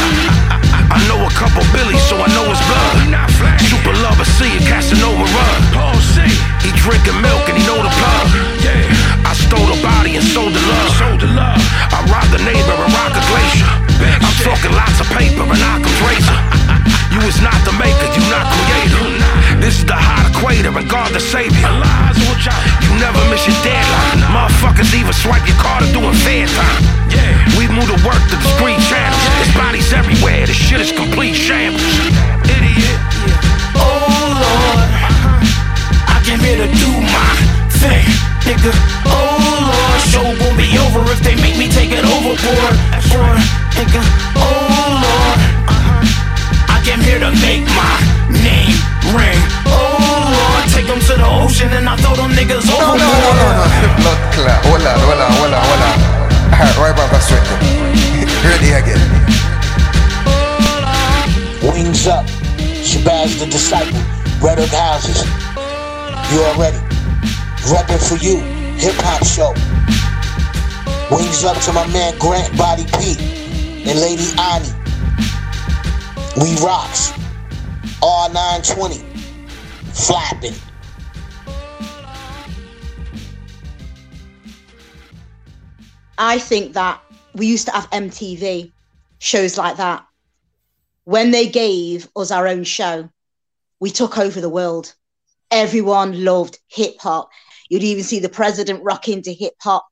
I know a couple Billies, so I know his blood. Super lover, see it, Casanova run. He drinking milk and he know the plug. I stole the body and sold the love. I robbed the neighbor and rock a glacier. I'm talking lots of paper and Occam's razor. You is not the maker, you not creator. This is the hot equator and God the savior. You never miss your deadline. Motherfuckers even swipe your card or doing fair time. We move to work to discreet channels. There's bodies everywhere, this shit is complete shambles. Idiot. Oh Lord, I came here to do my thing, nigga. Oh Lord, show won't be over if they make me take it overboard. Nigga. Oh Lord, I came here to make my name ring. Oh Lord, take them to the ocean and I throw them niggas No, overboard. no, no, no, no. Blood clot. Hold on, hold on, hold on, hold on. Alright, right back, that's right. Ready again. Wings up. Shabazz the disciple. Red Hook houses. You already. Reppin' for you. Hip hop show. Wings up to my man Grant Body P and Lady Ani. We rocks. R920. Flapping. I think that we used to have MTV shows like that. When they gave us our own show, we took over the world. Everyone loved hip hop. You'd even see the president rock into hip hop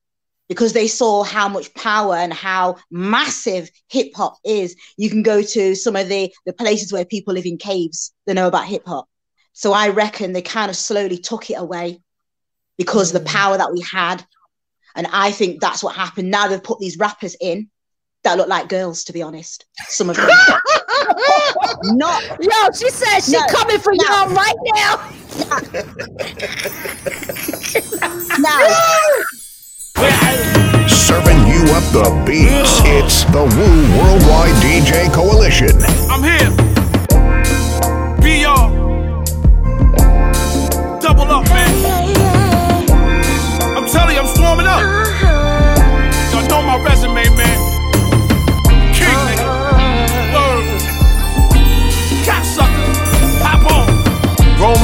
because they saw how much power and how massive hip hop is. You can go to some of the, the places where people live in caves that know about hip hop. So I reckon they kind of slowly took it away because of the mm. power that we had. And I think that's what happened. Now they've put these rappers in that look like girls, to be honest. Some of them. Not Yo, she said she's No, coming for no. y'all right now. Serving you up the beats. It's the Woo Worldwide DJ Coalition. I'm here. BR. Double up, man. I'm telling you, I'm swarming up. Uh-huh. Y'all know my resume, man.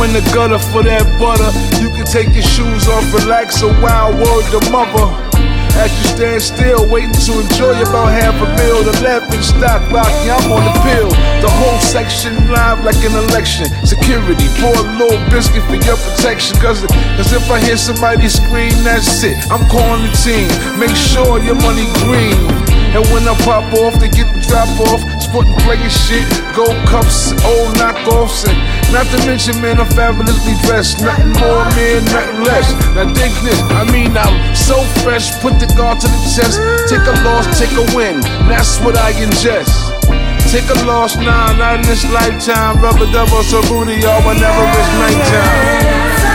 In the gutter for that butter. You can take your shoes off, relax a wild word to mother. As you stand still, waiting to enjoy about half a meal. The left in stock rocky, I'm on the pill. The whole section live like an election. Security, pour a little biscuit for your protection. Cause, cause if I hear somebody scream, that's it. I'm calling the team. Make sure your money green. And when I pop off, they get the drop off. Sporting playing shit, gold cups, old oh, knockoffs, and not to mention, man, I'm fabulously dressed. Nothing more, man, nothing less. Now dig this, I mean, I'm so fresh. Put the guard to the chest. Take a loss, take a win. That's what I ingest. Take a loss, nah, not in this lifetime. Rubber double, so booty, y'all, whenever it's nighttime.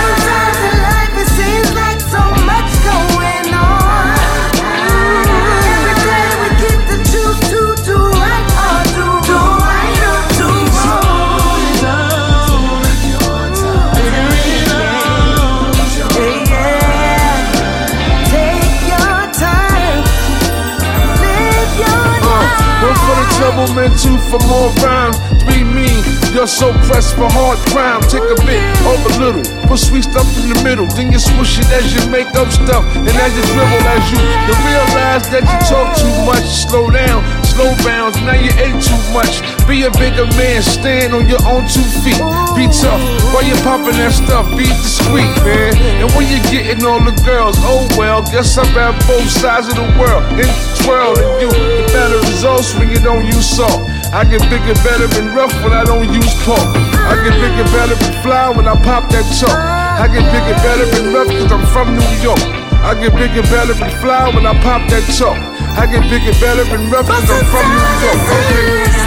Trouble, man, two for more rhyme. Three mean, you're so pressed for hard crime. Take a bit, over a little, put sweet stuff in the middle. Then you swish it as you make up stuff. And as you dribble, as you, you realize that you talk too much. Slow down, slow bounds, now you ate too much. Be a bigger man, stand on your own two feet. Be tough, while you popping that stuff, be discreet, man. And when you're getting all the girls, oh well, guess I'm at both sides of the world. And twirl and you, the better results when you don't use salt. I get bigger, better, and rough when I don't use pork. I get bigger, better, and fly when I pop that chalk. I get bigger, better, and rough cause I'm from New York. I get bigger, better, and fly when I pop that chalk. I get bigger, better, and rough cause I'm from New York.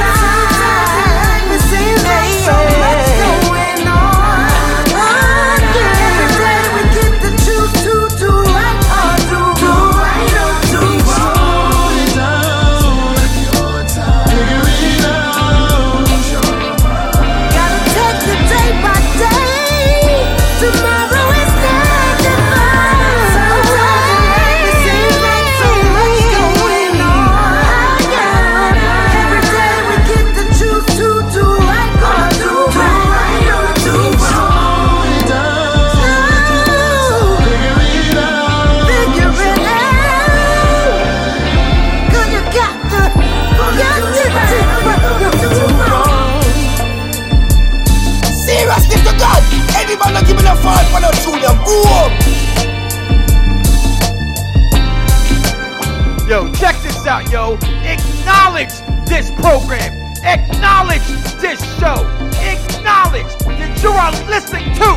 Yo. Acknowledge this program. Acknowledge this show. Acknowledge that you are listening to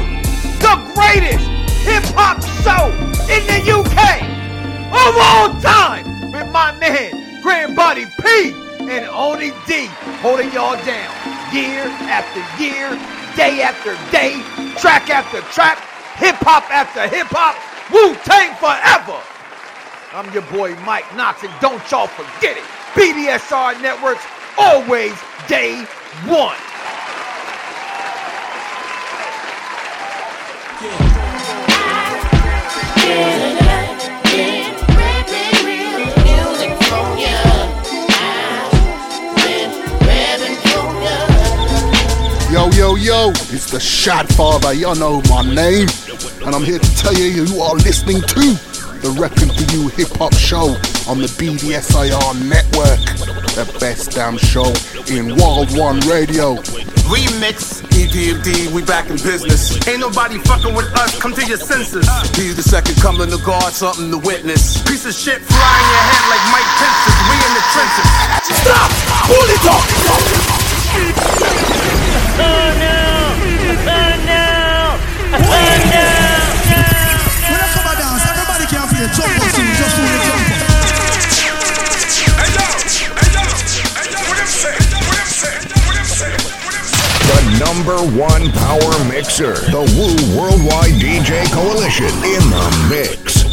the greatest hip hop show in the UK of all time with my man, Grant Body P and Oni D holding y'all down year after year, day after day, track after track, hip hop after hip hop, Wu Tang forever. I'm your boy Mike Knox, and don't y'all forget it. BDSR Networks, always day one. Yo, yo, yo, it's the Shad Father. Y'all know my name. And I'm here to tell you you are listening to the Reppin' For You Hip Hop Show on the BDSIR Network. The best damn show in Wild One Radio. Remix, EPMD, we back in business. Ain't nobody fucking with us, come to your senses. He's the second coming to guard, something to witness. Piece of shit fly in your head like Mike Pence. We in the trenches. Stop! Hold it up! When I come a dance, everybody can play jump just do the jump up. The number one power mixer, the Woo Worldwide DJ Coalition in the mix.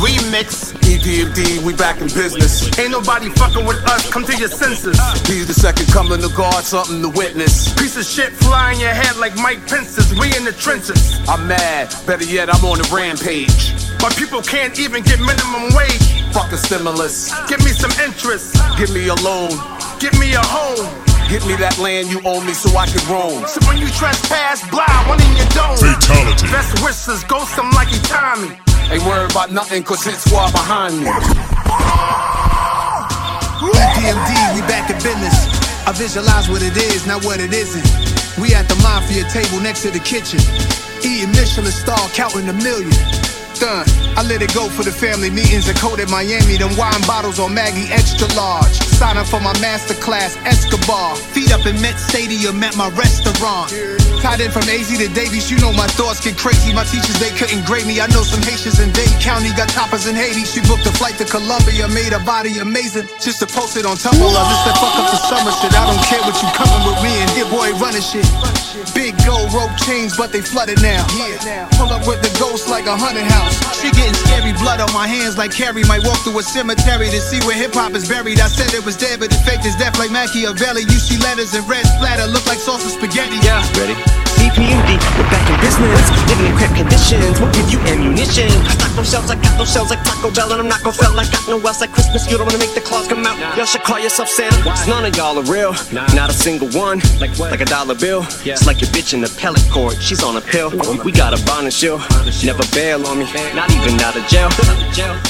Remix, EPMD, we back in business. Ain't nobody fucking with us, come to your senses. He's the second coming to guard, something to witness. Piece of shit flying your head like Mike Pence's. We in the trenches. I'm mad, better yet, I'm on a rampage. My people can't even get minimum wage. Fuck a stimulus. Give me some interest. Give me a loan. Give me a home. Give me that land you owe me so I can roam. So when you trespass, blah, one in your dome. Fatality. Best wishes, ghost them like Itami. Ain't worried about nothing, cause it's far behind me. EPMD, we back in business. I visualize what it is, not what it isn't. We at the mafia table next to the kitchen. Eating Michelin star, counting a million. I let it go for the family meetings in Code Miami. Them wine bottles on Maggie extra large. Sign up for my master class, Escobar. Feet up in Met Stadium at my restaurant. Tied in from AZ to Davies, you know my thoughts get crazy. My teachers, they couldn't grade me. I know some Haitians in Dade County got choppers in Haiti. She booked a flight to Colombia, made her body amazing. Just to post it on Tumblr. Just to fuck up the summer shit. I don't care what you coming with me and your boy running shit. Big gold rope chains, but they flooded now. Pull up with the ghost like a haunted house. She getting scary, blood on my hands like Carrie. Might walk through a cemetery to see where hip hop is buried. I said it was dead, but the faked his death like Machiavelli. You see letters in red splatter, look like sauce of spaghetti. Yeah, ready? EPMD, we're back in business. Living in crap conditions, we'll give you ammunition. I stock no shells, I got no shells like Taco Bell, and I'm not gon' fail. I got no else like Christmas. You don't wanna make the claws come out. Y'all should call yourself Santa. Cause none of y'all are real. Not a single one. Like what? Like a dollar bill. It's like your bitch in the pellet court. She's on a pill. We got a bond and shield. Never bail on me. Not even out of jail.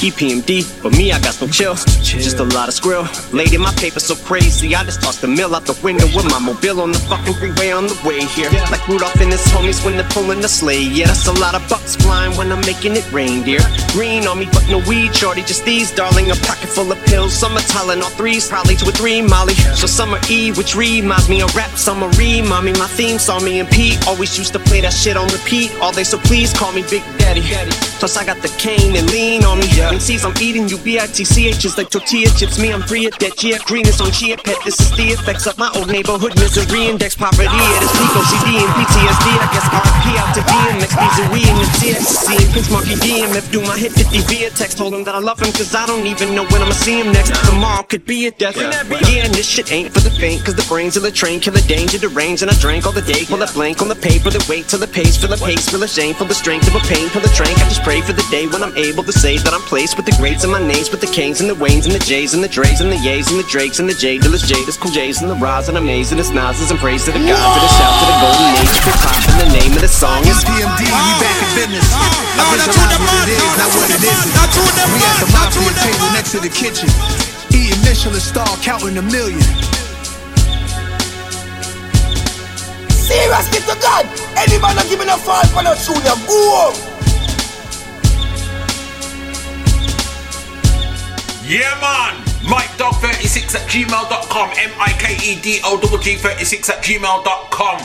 EPMD, but me, I got some chill. Just a lot of skrill. Lady, my paper so crazy. I just tossed the mill out the window with my mobile on the fucking freeway on the way here. Like Rudolph and his homies when they're pulling the sleigh. Yeah, that's a lot of bucks flying when I'm making it rain, dear. Green on me, but no weed, shorty. Just these, darling. A pocket full of pills. Some are Tylenol threes, probably two or three Molly. So summer E, which reminds me of rap. Summer re, mommy, my theme song. Me and Pete always used to play that shit on repeat all day. So please call me Big Daddy. Plus I got the cane and lean on me. And sees I'm eating you B-I-T-C-H is like tortilla chips. Me, I'm free at that. Yeah, green is on chia pet. This is the effects of my old neighborhood misery. Index poverty. It is Pico CD and PTSD. I guess RP out to DMX. These are we and the TXC and Prince Monkey DMF. Do my hit 50 via text. Told him that I love him cause I don't even know when I'ma see him next. Tomorrow could be a death. Yeah, and this shit ain't for the faint. Cause the brains of the train kill the danger, the range. And I drank all the day. Pull a blank on the paper. The wait till the pace. Fill a pace. Feel a shame. Feel the strength of a pain. Pull a drink. I just pray for the day when I'm able to say that I'm placed with the greats and my names. With the Kings and the Waynes and the J's and the Dre's and the Yays and the Drakes and the J Dillas, Jada's, Cool J's and the Raz and Amazing. It's Nas's and praise to the God for the shout to the golden age. Hip hop and the name of the song is PMD, we back in business. I visualize what it is, not what it isn't. We at the mafia table next to the kitchen. Eating Michelin star, counting a million. Seriously to God, any man not giving a five for the tune, you go. Yeah, man. MikeDog36 at gmail.com. M I K E D O G 36 at gmail.com.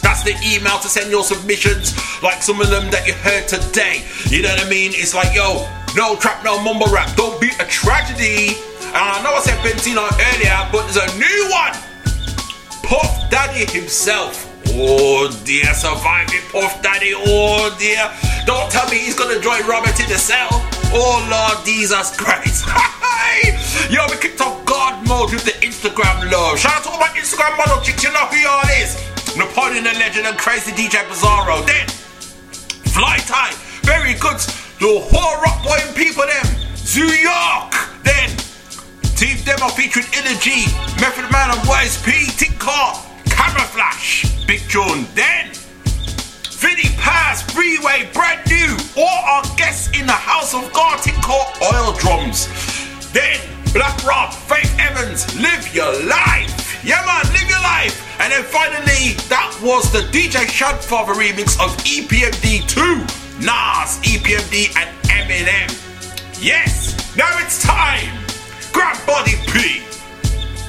That's the email to send your submissions, like some of them that you heard today. You know what I mean? It's like, yo, no trap, no mumble rap. Don't be a tragedy. And I know I said Benzino earlier, but there's a new one. Puff Daddy himself. Oh dear, surviving Puff Daddy. Oh dear. Don't tell me he's gonna join Robert in the cell. Oh Lord Jesus Christ. Yo, we kicked off God mode with the Instagram love. Shout out to all my Instagram model chicks. You know who y'all is. Napoleon the Legend and Crazy DJ Bizarro. Then, Fly Tie. Very good. The whole rock boy and people them. New York. Then, Team Demo featuring Inner G, Method Man and Wise P, Tick Car, Camera Flash, Big John. Then, Vinnie Paz, Freeway, brand new. All our guests in the House of God, Car, Oil Drums. Then, Black Rob, Faith Evans, Live Your Life. Yeah, man, live your life. And then finally, that was the DJ Shadfather remix of EPMD 2, Nas, EPMD, and Eminem. Yes, now it's time. Grab Body P,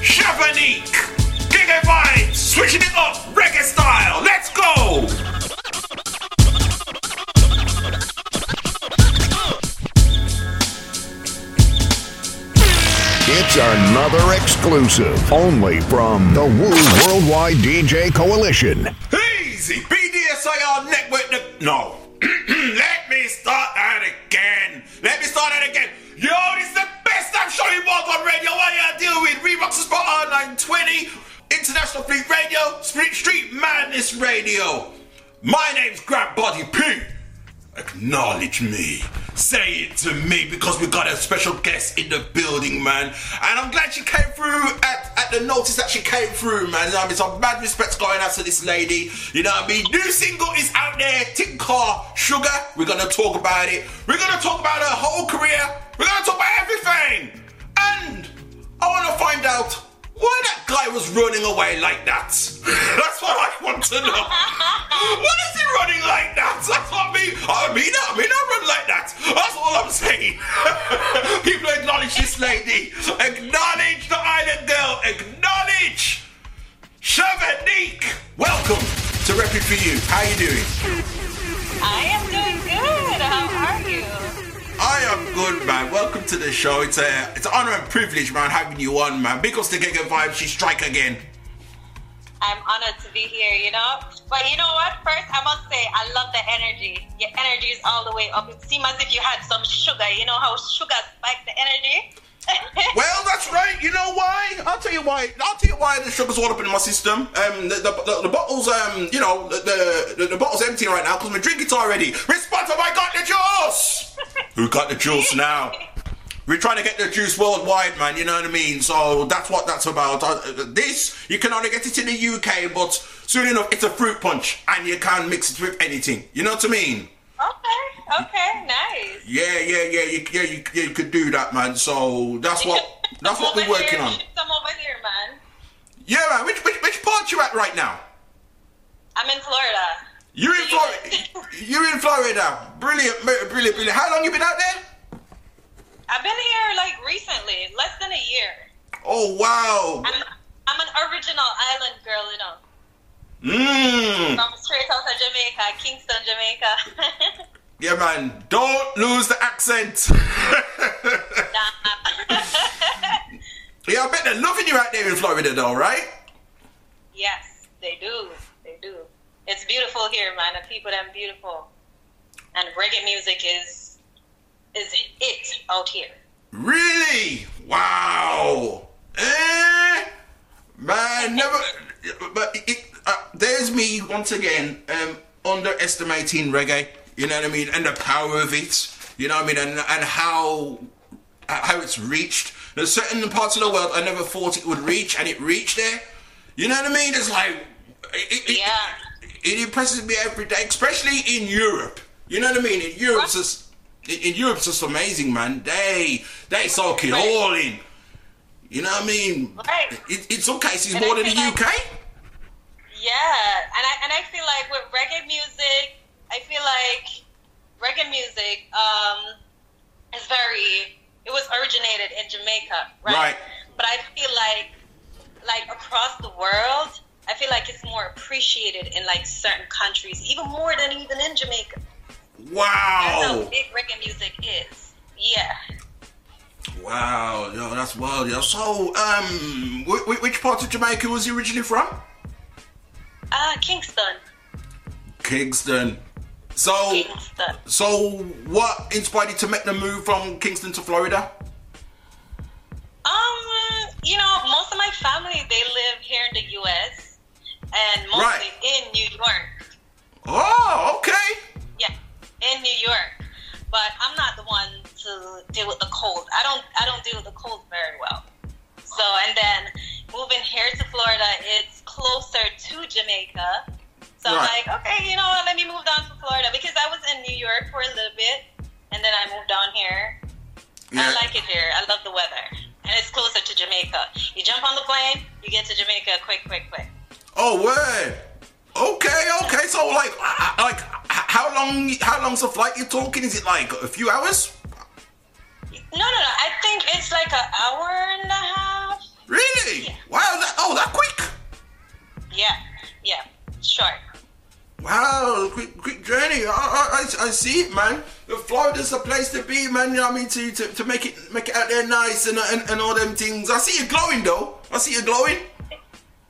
Shavanique, Giga switching it up, reggae style. Let's go. It's another exclusive only from the Woo Worldwide DJ Coalition. Easy, BDSIR Network. The- no. Let me start that again. Let me start that again. Yo, this is the best I'm showing Walk on Radio. What you deal with? Reeboks Spot R920, International Fleet Radio, Street, Street Madness Radio. My name's Grab Body P. Acknowledge me. Say it to me because we got a special guest in the building, man. And I'm glad she came through at, at the notice that she came through, man. I mean? Some mad respects going out to this lady. You know what I mean? New single is out there, Tick Car Sugar. We're gonna talk about it. We're gonna talk about her whole career. We're gonna talk about everything. And I wanna find out why that guy was running away like that. That's what I want to know. Why is he running like that? That's what me. I mean, I mean, I run like that. That's all I'm saying. People acknowledge this lady. Acknowledge the island girl. Acknowledge Shavanique. Welcome to Repping for You. How you doing? I am good. How are you? I am good, man. Welcome to the show. It's a it's an honor and privilege, man, having you on, man. Ups to Giga Vibe. She strike again. I'm honored to be here, you know? But you know what? First, I must say, I love the energy. Your energy is all the way up. It seems as if you had some sugar. You know how sugar spikes the energy? well, that's right. You know why? I'll tell you why. I'll tell you why the sugar's all up in my system. Um, the, the, the, the bottle's um, you know, the the, the bottle's empty right now because my drink it already. Response, have I got the juice? Who got the juice now? We're trying to get the juice worldwide, man. You know what I mean? So that's what that's about. Uh, this you can only get it in the UK, but soon enough, it's a fruit punch, and you can't mix it with anything. You know what I mean? Okay, okay, nice. Yeah, yeah, yeah, you, yeah, you, yeah, you could do that, man. So that's what that's what we're working on. Come over here, man. Yeah, man. Which which which part you at right now? I'm in Florida. You're in Florida. You're in Florida. Brilliant, brilliant, brilliant. How long you been out there? I've been here like recently, less than a year. Oh wow. I'm I'm an original island girl, you know. Mmm. From straight out of Jamaica, Kingston, Jamaica. Yeah, man. Don't lose the accent. yeah, I bet they're loving you out there in Florida, though, right? yes, they do. It's beautiful here, man. The people them beautiful. And reggae music is is it out here. Really? Wow. Eh? Man, never. But it, uh, there's me once again um, underestimating reggae. You know what I mean? And the power of it. You know what I mean? And and how how it's reached. There's certain parts of the world I never thought it would reach, and it reached there. You know what I mean? It's like it, it, yeah. It, impresses me every day, especially in Europe. You know what I mean? In Europe, it's just in, Europe, just amazing, man. They they soak it all in. You know what I mean? Right. It, in some cases, And more than the like- UK. Yeah, and I and I feel like with reggae music, I feel like reggae music um, is very. It was originated in Jamaica, right? Right. But I feel like, like across the world, I feel like it's more appreciated in like certain countries, even more than even in Jamaica. That's how Wow. big reggae music is. Yeah. Wow, yo, that's wild, yo. So, um, which, which part of Jamaica was he originally from? Ah, Kingston. Kingston. So, Kingston. so what inspired you to make the move from Kingston to Florida? Um, you know, most of my family they live here in the U.S. and mostly Right. in New York. Oh, okay. Yeah, in New York. But I'm not the one to deal with the cold. I don't. I don't deal with the cold very well. So, and then moving here to Florida, it's closer to Jamaica. So I'm like, okay, you know what? Let me move down to Florida because I was in New York for a little bit, and then I moved down here. Yeah. I like it here. I love the weather, and it's closer to Jamaica. You jump on the plane, you get to Jamaica quick, quick, quick. Oh, word. Okay, okay. So, like, like, how long? How long's the flight you're talking? Is it like a few hours? No, no, no. I think it's like an hour and a half. Really? Wow. That, oh, that quick. Yeah, yeah, short. Wow, quick, quick journey. I, I, I, I see it, man. Florida's the place to be, man. You know what I mean? To, to, to make it make it out there nice and, and and all them things. I see you glowing though. I see you glowing.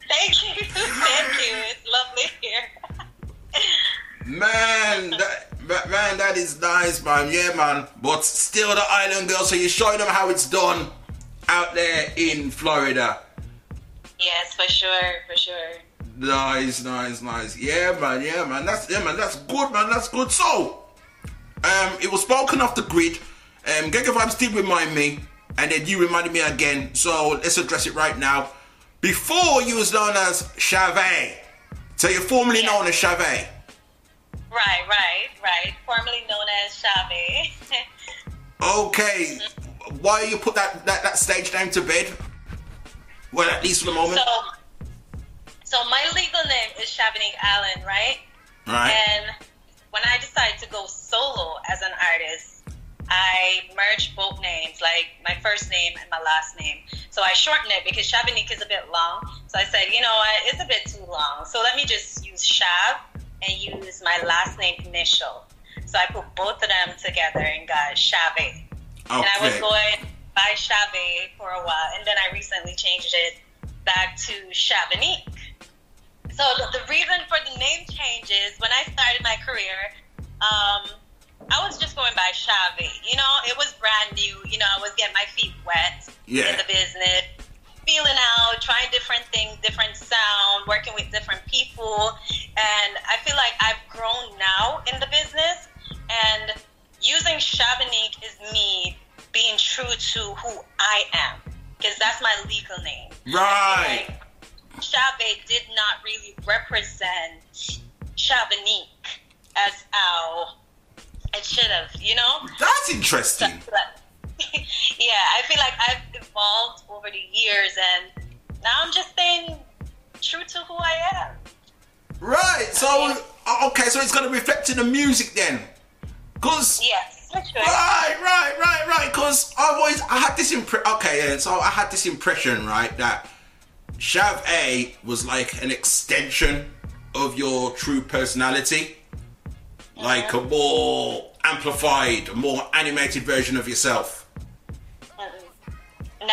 Thank you, thank you. It's lovely here. Man, that, man, that is nice, man. Yeah, man. But still, the island girl. So you're showing them how it's done out there in Florida. Yes, for sure, for sure. Nice, nice, nice. Yeah, man. Yeah, man. That's yeah, man. That's good, man. That's good. So, Um, it was spoken off the grid. Um, Gega Vibes did remind me, and then you reminded me again. So let's address it right now. Before you was known as Chave, so you're formerly known as Chave. Right, right, right. Formerly known as Chave. Okay, why you put that, that that stage name to bed? Well, at least for the moment. So, so my legal name is Shavanique Allen, right? Right. And when I decided to go solo as an artist, I merged both names, like my first name and my last name. So I shortened it because Shavanique is a bit long. So I said, you know what, it's a bit too long. So let me just use Shab and use my last name initial. So I put both of them together and got Shave. And I was going by Chave for a while, and then I recently changed it back to Shavanique. So the, the reason for the name change is when I started my career, um, I was just going by Chave. You know, it was brand new. You know, I was getting my feet wet Yeah. in the business, feeling out, trying different things, different sound, working with different people. And I feel like I've grown now in the business, and using Shavanique is me being true to who I am, because that's my legal name. Right. Chave did not really represent Shavanique as how it should have, you know? That's interesting. yeah, I feel like I've evolved over the years and now I'm just staying true to who I am. Right. So okay, so it's gonna reflect in the music then, cause yes, right, right, right, right. Cause I've always I had this impression. Okay, yeah, so I had this impression, right, that Shav A was like an extension of your true personality, like a more amplified, more animated version of yourself. Nah,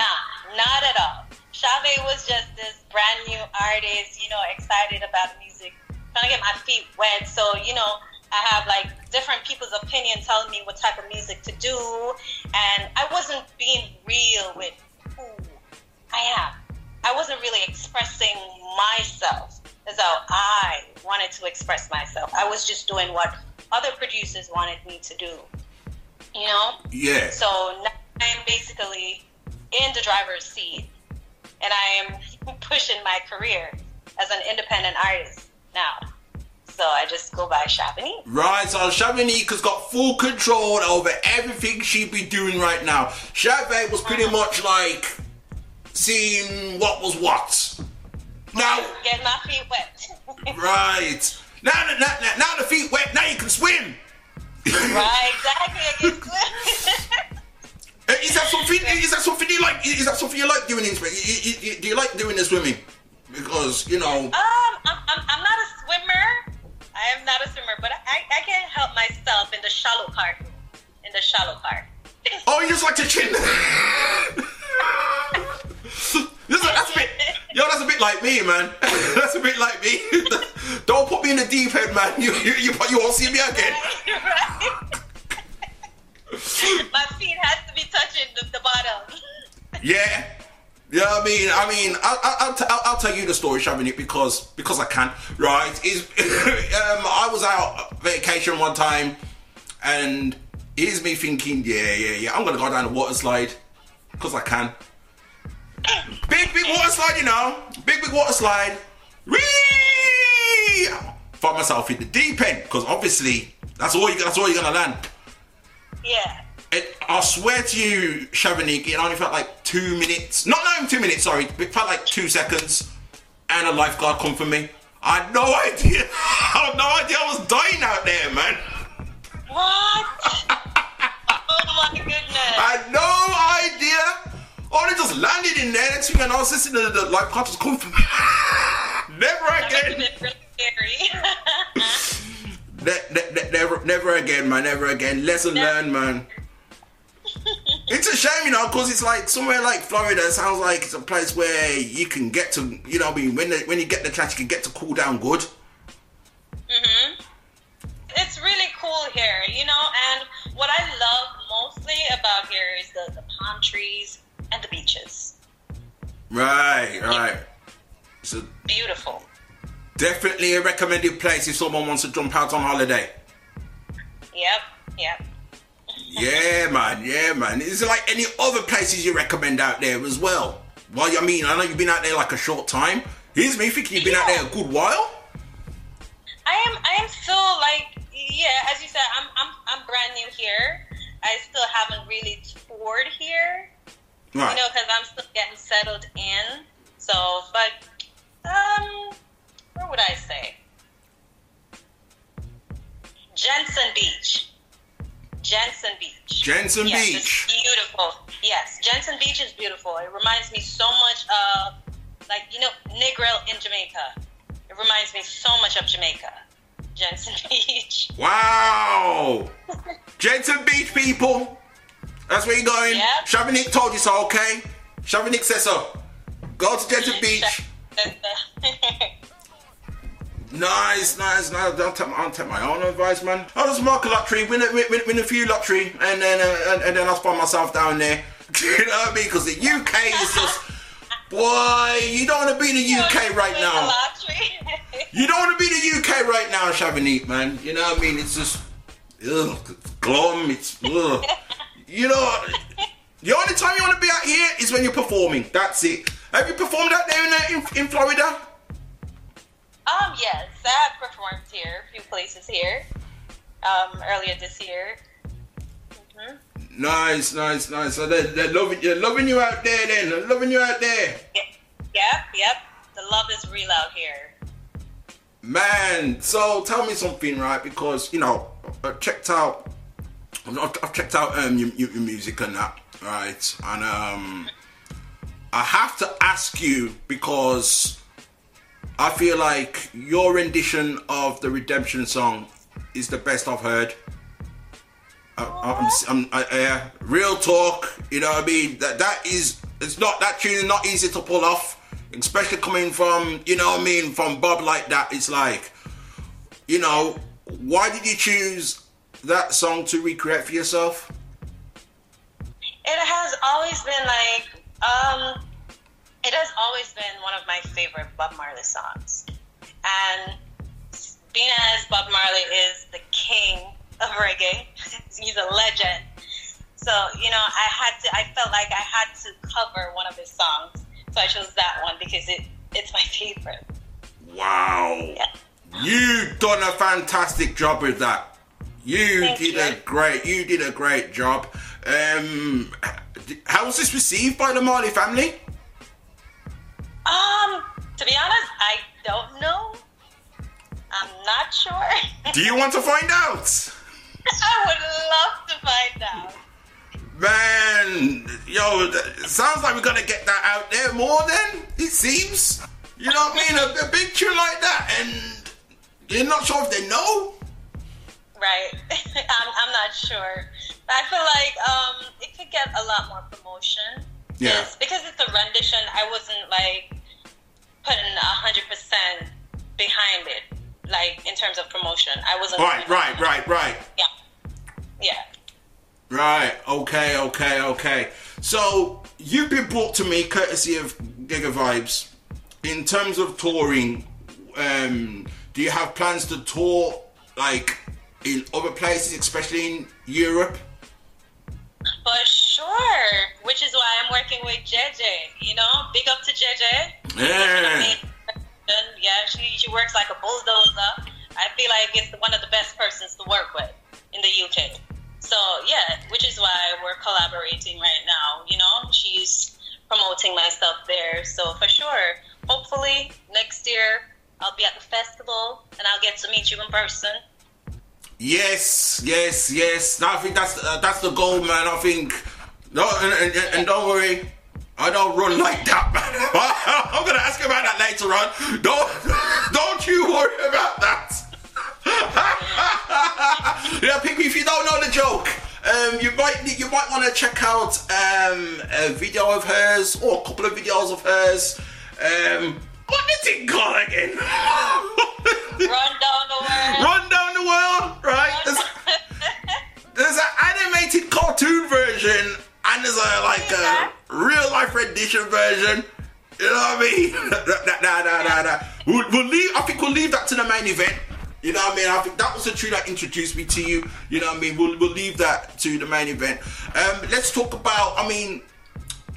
not at all. Chave was just this brand new artist, you know, excited about music, trying to get my feet wet. So, you know, I have like different people's opinion telling me what type of music to do, and I wasn't being real with who I am. I wasn't really expressing myself though I wanted to express myself. I was just doing what other producers wanted me to do. You know? Yeah. So now I'm basically in the driver's seat and I am pushing my career as an independent artist now. So I just go by Shabani. Right, so Shavanique has got full control over everything she'd be doing right now. Chave was pretty uh-huh. much like seeing what was what. Now, Get my feet wet. right. Now, now, now, now the feet wet, now you can swim. right, exactly. I can swim. Uh, Is that something? Is that something you like? Is that something you like doing? In swimming? Do you like doing the swimming? Because you know, Um, I'm, I'm, I'm not a swimmer. I am not a swimmer, but I, I can help myself in the shallow part. In the shallow part. oh, you just like to chin. This is- that's a bit, yo, that's a bit like me, man. that's a bit like me. Don't put me in the deep end, man. You, you, you, you won't see me again. My feet has to be touching the, the bottom. Yeah. Yeah, I mean, I mean, I'll, I'll, I'll, t- I'll, I'll tell you the story, Shavanique, because because I can, right? Is um, I was out vacation one time, and here's me thinking, yeah, yeah, yeah, I'm gonna go down the water slide, because I can. Big, big water slide, you know, big, big water slide. Whee! Find myself in the deep end, because obviously that's all you, that's all you're gonna land. Yeah. It, I swear to you, Shavanique, it only felt like two minutes. Not, not even two minutes, sorry. It felt like two seconds. And a lifeguard come for me. I had no idea. I had no idea I was dying out there, man. What? oh my goodness. I had no idea. Oh, they just landed in there. Next thing I know, I was listening to the lifeguard just come for me. Never again. Never, never again, man. Never again. Lesson learned, man. it's a shame, you know, because it's like somewhere like Florida. It sounds like it's a place where you can get to, you know, I mean, when the, when you get the chance, you can get to cool down good. hmm It's really cool here, you know, and what I love mostly about here is the, the palm trees and the beaches. Right, right. So Beautiful. definitely a recommended place if someone wants to jump out on holiday. Yep. yep. Yeah, man. Yeah, man. Is there like any other places you recommend out there as well? Well, I mean, I know you've been out there like a short time. Here's me thinking you've been out there a good while. I am I am still like yeah, as you said, I'm I'm I'm brand new here. I still haven't really toured here. Right. You know, because I'm still getting settled in. So, but um, where would I say? Jensen Beach. Jensen Beach. Jensen yes, Beach. It's beautiful. Yes, Jensen Beach is beautiful. It reminds me so much of, like, you know, Negril in Jamaica. It reminds me so much of Jamaica. Jensen Beach. Wow. Jensen Beach, people. That's where you're going. Yep. Told you so, okay? Shavanique says so. Go to Jensen Beach. Nice, nice, nice. Don't take my, I'll take my own advice, man. I'll just mark a lottery, win a, win, win a few lottery, and then uh, and, and then I'll find myself down there. you know what I mean? Because the UK is just, boy, you don't want to be in the UK right now. You don't want to be in the UK right now, Shavanique, man. You know what I mean? It's just, ugh, it's glum. It's, ugh. You know, the only time you want to be out here is when you're performing. That's it. Have you performed out there in, uh, in, in Florida? Um, yes, I have performed here, a few places here, um, earlier this year. hmm Nice, nice, nice. So they're, they're loving you, loving you out there. Then they're loving you out there, Yep, yep. The love is real out here. man. So tell me something, right? Because you know, I checked out, I've, I've checked out um your, your music and that, right? And um, I have to ask you because I feel like your rendition of the Redemption song is the best I've heard. I, I, yeah, real talk. You know what I mean? That that is it's not that tune is not easy to pull off, especially coming from you know what I mean from Bob like that. It's like, you know, why did you choose that song to recreate for yourself? It has always been like, um, it has always been one of my favorite Bob Marley songs. And being as Bob Marley is the king of reggae, he's a legend. So, you know, I had to, I felt like I had to cover one of his songs. So I chose that one because it, it's my favorite. Wow, You've done a fantastic job with that. You Thank did you. a great, you did a great job. Um, how was this received by the Marley family? Um, to be honest, I don't know. I'm not sure. Do you want to find out? I would love to find out. Man, yo, sounds like we're gonna get that out there more then, it seems. You know what I mean? A, a big tune like that, and you're not sure if they know? Right. I'm, I'm not sure. But I feel like um, it could get a lot more promotion. Yeah. It's- Because it's a rendition, I wasn't like putting a hundred percent behind it, like in terms of promotion. I wasn't. Right, right, right, right. Yeah. Yeah. Right, okay, okay, okay. So, you've been brought to me courtesy of Giga Vibes. In terms of touring, um, do you have plans to tour like in other places, especially in Europe? For sure. Which is why I'm working with JJ. You know, big up to JJ. Yeah. Yeah, she, she works like a bulldozer. I feel like it's one of the best persons to work with in the UK. So yeah, which is why we're collaborating right now. You know, she's promoting my stuff there. So for sure, hopefully next year I'll be at the festival and I'll get to meet you in person. Yes, yes, yes. I think that's uh, that's the goal, man. I think. No, and, and, and don't worry, I don't run like that, man. I'm gonna ask about that later on. Don't don't you worry about that. yeah, people, if you don't know the joke, um, you might you might want to check out um, a video of hers or a couple of videos of hers. Um, what is it called again? Run down the world. Run down the world, right? There's, there's an animated cartoon version and there's a like a real life rendition version. You know what I mean? nah, nah, nah, nah, nah. We'll, we'll leave. I think we'll leave that to the main event. You know what I mean? I think that was the tune that introduced me to you. You know what I mean? We'll, we'll leave that to the main event. Um, let's talk about, I mean,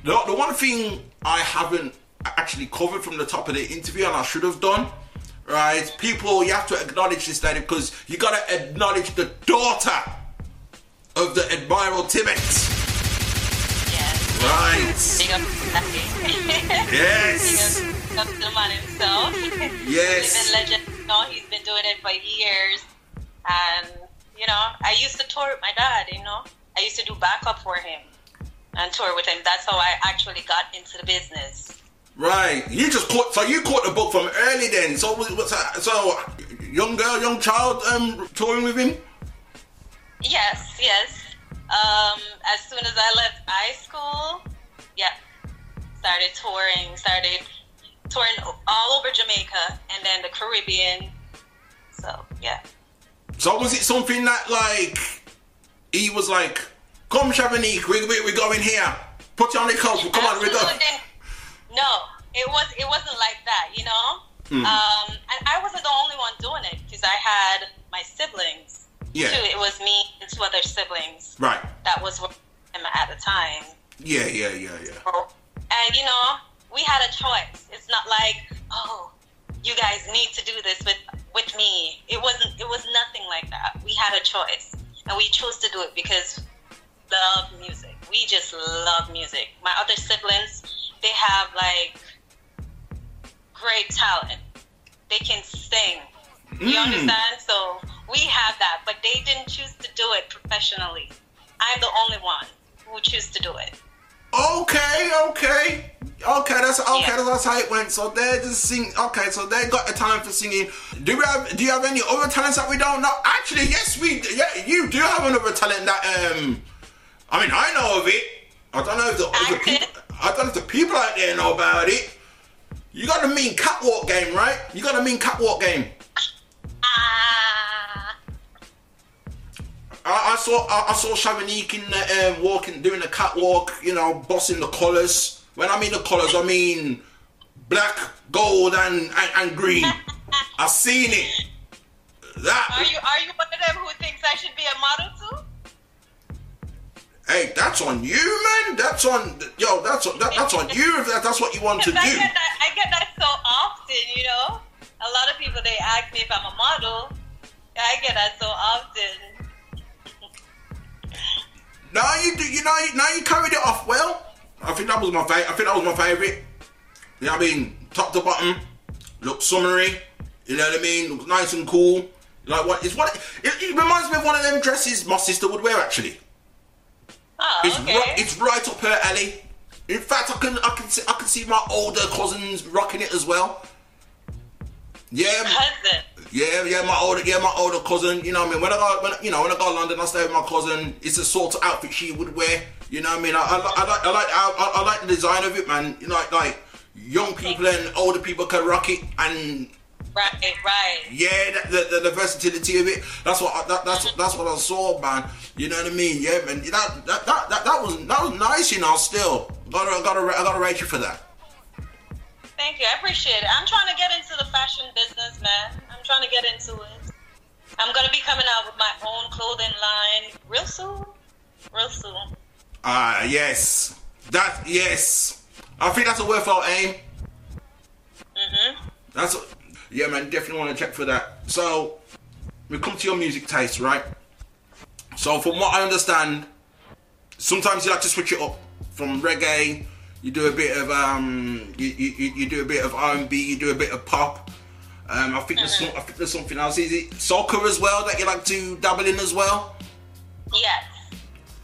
the, the one thing I haven't actually covered from the top of the interview and I should have done, right? People, you have to acknowledge this lady because you got to acknowledge the daughter of the Admiral Tibet. Right. Big up to Daddy. Yes. Big up to the man himself. Yes. He's been legend. You know, he's been doing it for years. And, you know, I used to tour with my dad, you know. I used to do backup for him and tour with him. That's how I actually got into the business. Right. You just caught, so you caught the book from early then. So, what's that? So, young girl, young child, um, touring with him? Yes, yes. Um, as soon as I left high school, yeah, started touring, started touring all over Jamaica and then the Caribbean. So, yeah. So, was it something that, like, he was like, come, Shavanique, we, we, we're going here. Put you on the coat. Come on, we're going. No, it was it wasn't like that, you know. Mm. Um, and I wasn't the only one doing it because I had my siblings Yeah. too. It was me and two other siblings Right. that was with him at the time. Yeah, yeah, yeah, yeah. And you know, we had a choice. It's not like, oh, you guys need to do this with with me. It wasn't. It was nothing like that. We had a choice, and we chose to do it because love music. We just love music. My other siblings, they have like great talent. They can sing. You Mm. understand? So we have that, but they didn't choose to do it professionally. I'm the only one who choose to do it. Okay, okay. Okay, that's okay. That's how it went. So they just sing. Okay, so they got the talent for singing. Do we have? Do you have any other talents that we don't know? Actually, yes, we. Yeah, you do have another talent that. Um, I mean, I know of it. I don't know if the, the people. I don't know if the people out there know about it. You got the mean catwalk game, right? You got the mean catwalk game. I, I saw I, I saw Shavanique in the, um, walking, doing the catwalk, you know, bossing the colours. When I mean the colours, I mean black, gold, and and, and green. I seen it. That Are you are you one of them who thinks I should be a model too? Hey, that's on you, man. That's on yo. That's on, that, that's on you if that, that's what you want to do. I get that I get that so often, you know. A lot of people they ask me if I'm a model. I get that so often. Now you do. You know. Now you carried it off well. I think that was my favorite. I think that was my favorite. You know what I mean? Top to bottom, look summery. You know what I mean? Looks nice and cool. Like what? It's what? It, it reminds me of one of them dresses my sister would wear. Actually, Oh, it's okay. right. It's right up her alley. In fact, I can I can see I can see my older cousins rocking it as well. Yeah, Cousin. yeah, yeah. My older, yeah, my older cousin. You know what I mean? When I go, when, you know, when I go to London, I stay with my cousin. It's the sort of outfit she would wear. You know what I mean? I, I, I like, I like, I, I- I like the design of it, man. You know, like, like young people and older people can rock it, and Right, right. yeah, the, the, versatility of it. That's what I, that, that's that's what I saw, man. You know what I mean? Yeah, man. That that, that, that, that was that was nice, you know. Still, gotta gotta I gotta rate you for that. Thank you. I appreciate it. I'm trying to get into the fashion business, man. I'm trying to get into it. I'm gonna be coming out with my own clothing line real soon. Real soon. Ah, yes, that yes. I think that's a worthwhile aim. Mhm. That's yeah, man. Definitely want to check for that. So we come to your music taste, right? So from what I understand, sometimes you like to switch it up from reggae. You do a bit of um, you, you, you do a bit of R&B. You do a bit of pop. Um, I think there's some, I think there's something else. Is it soca as well that you like to dabble in as well? Yes.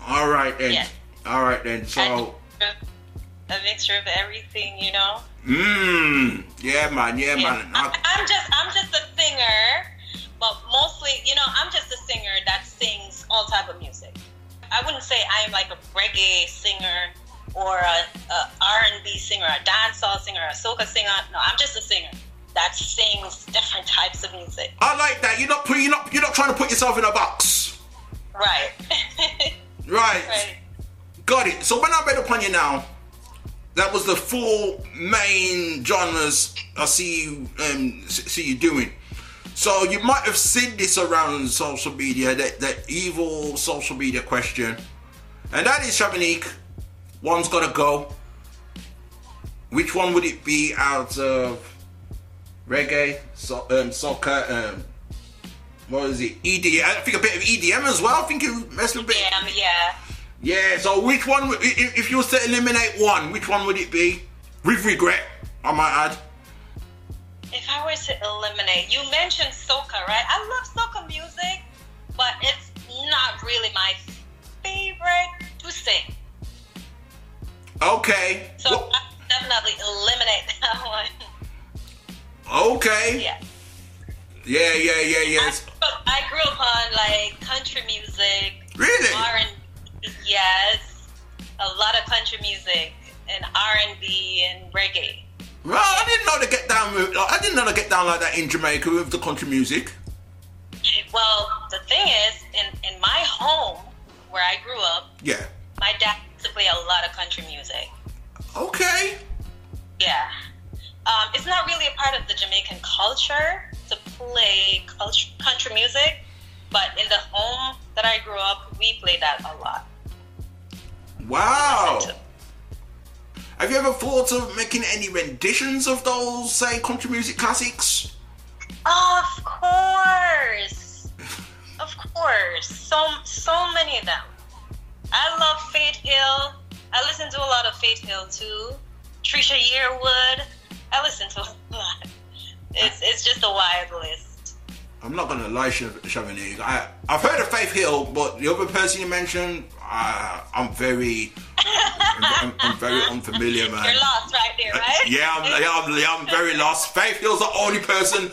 All right then. Yeah. All right then. So. A mixture of everything, you know. Mmm. Yeah, man. Yeah, Yeah. man. I- I'm just I'm just a singer, but mostly, you know, I'm just a singer that sings all type of music. I wouldn't say I am like a reggae singer or a, a R&B singer, a dancehall singer, a soca singer. No, I'm just a singer that sings different types of music. I like that. You're not you're not you're not trying to put yourself in a box. Right. Right. Right. Got it. So when I read upon you now, that was the four main genres I see you um see you doing. So you might have seen this around social media, that, that evil social media question. And that is Shavanique. One's gotta go. Which one would it be out of reggae, so, um, soca, um, what is it? EDM. I think a bit of EDM as well. I think you messed with a bit. EDM, yeah. Yeah. So which one? If, if you were to eliminate one, which one would it be? With regret, I might add. If I were to eliminate, you mentioned soca, right? I love soca music, but it's not really my favorite to sing. Okay. So I definitely eliminate that one. Okay. Yeah. Yeah. Yeah. Yeah. Yes. But I grew up on like country music. Really? R and yes, a lot of country music and R and B and reggae. Well, I didn't know to get down. With, I didn't know to get down like that in Jamaica with the country music. Well, the thing is, in in my home where I grew up, Yeah. my dad used to play a lot of country music. Okay. Yeah. Um, it's not really a part of the Jamaican culture to play culture, country music, but in the home that I grew up, we played that a lot. Wow. Have you ever thought of making any renditions of those, say, country music classics? Of course. Of course. So so many of them. I love Faith Hill. I listen to a lot of Faith Hill too. Trisha Yearwood. I listen to a lot. It's it's just a wide list. I'm not gonna lie, Shavanique. I I've heard of Faith Hill, but the other person you mentioned, uh, I'm very, I'm, I'm very unfamiliar, man. You're lost right there, right? Yeah, I'm, yeah, I'm, yeah, I'm very lost. Faith Hill's the only person.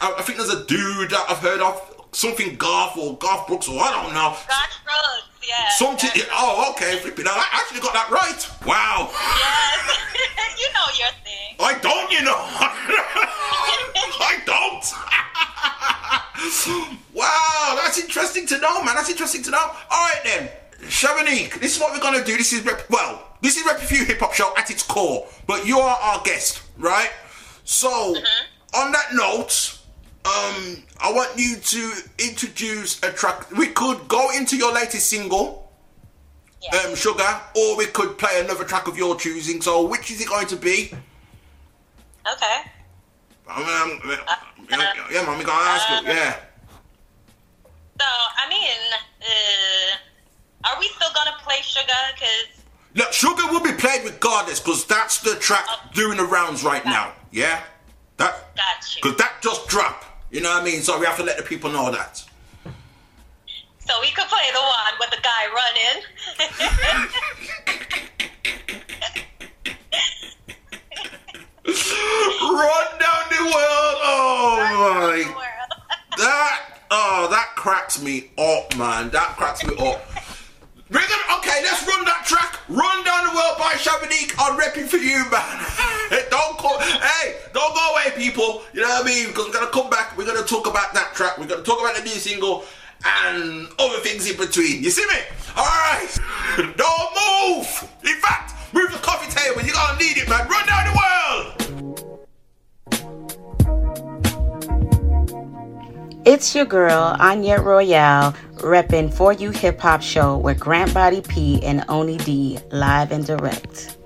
I, I think there's a dude that I've heard of, something Garth or Garth Brooks or I don't know. Garth Brooks, yeah. Something. Oh, okay, flipping out. I actually got that right. Wow. Yes. you know your thing. I don't, you know. I don't. wow, that's interesting to know, man. That's interesting to know. All right then, Shavanique. This is what we're gonna do. This is rep- well, this is Rep Few Hip Hop Show at its core, but you are our guest, right? So, on that note. Um, I want you to introduce a track. We could go into your latest single, um, Suga, or we could play another track of your choosing. So, which is it going to be? Okay. I mean, I'm, yeah, yeah, we gonna ask you. Yeah. So I mean, uh, are we still gonna play Suga? Cause Look, Suga will be played regardless, because that's the track oh. doing the rounds right now. Yeah? That, Because that just dropped. You know what I mean? So we have to let the people know that. so we could play the one with the guy running. Run down the world. Oh my. That oh that cracks me up, man. That cracks me up. We're okay, let's run that track. Run down the world by Shavanique. I'm repping for you, man. don't call, hey, don't go away, people. You know what I mean? Because we're gonna come back. We're gonna talk about that track. We're gonna talk about the new single and other things in between. You see me? All right. Don't move. In fact, move the coffee table. You're gonna need it, man. Run down the world. It's your girl, Anya Royale, repping For You Hip Hop Show with Grant Body P and Oni D, live and direct.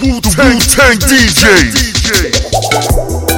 Wu Tang Tang DJ.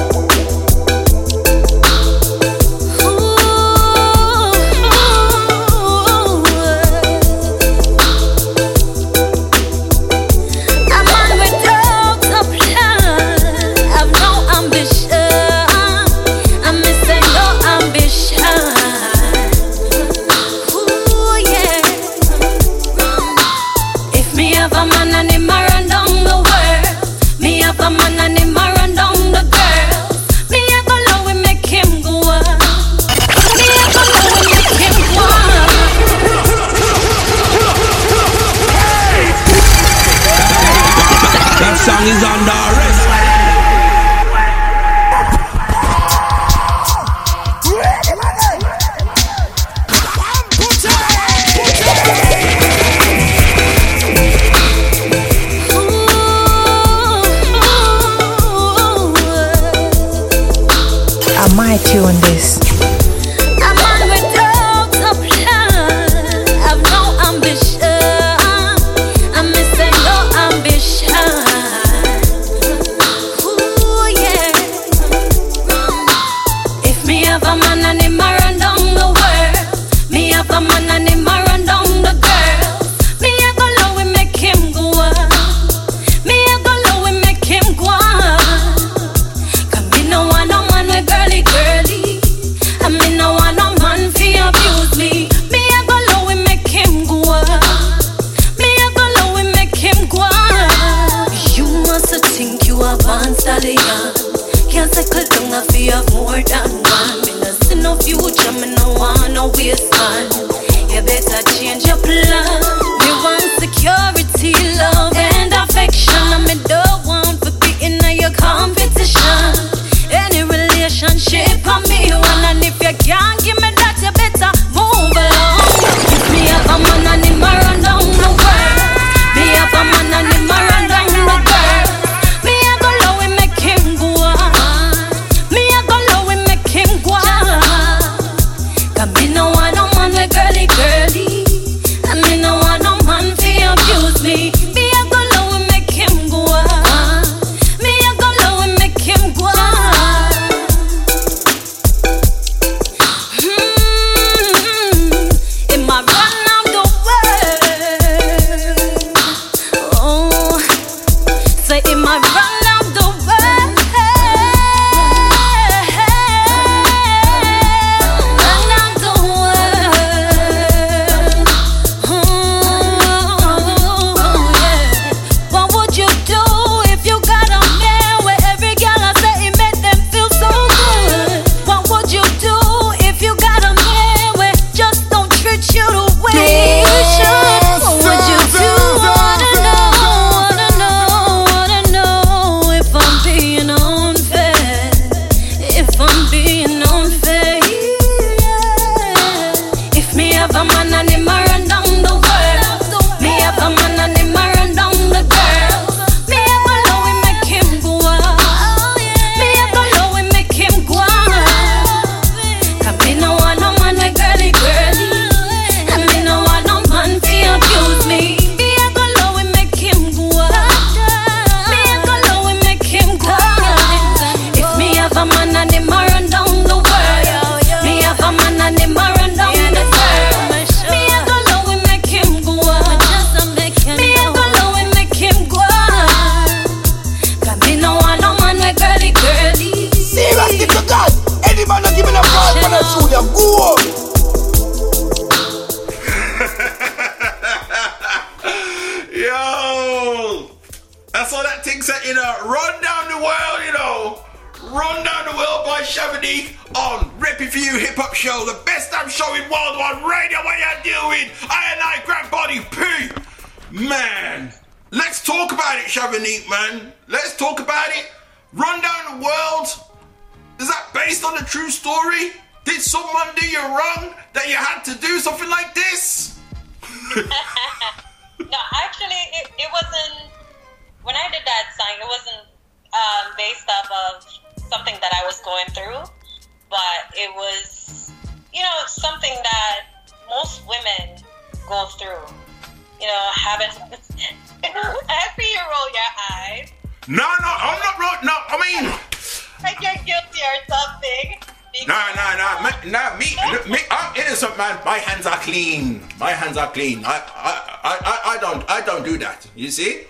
clean. I, I, I, I don't I don't do that. You see,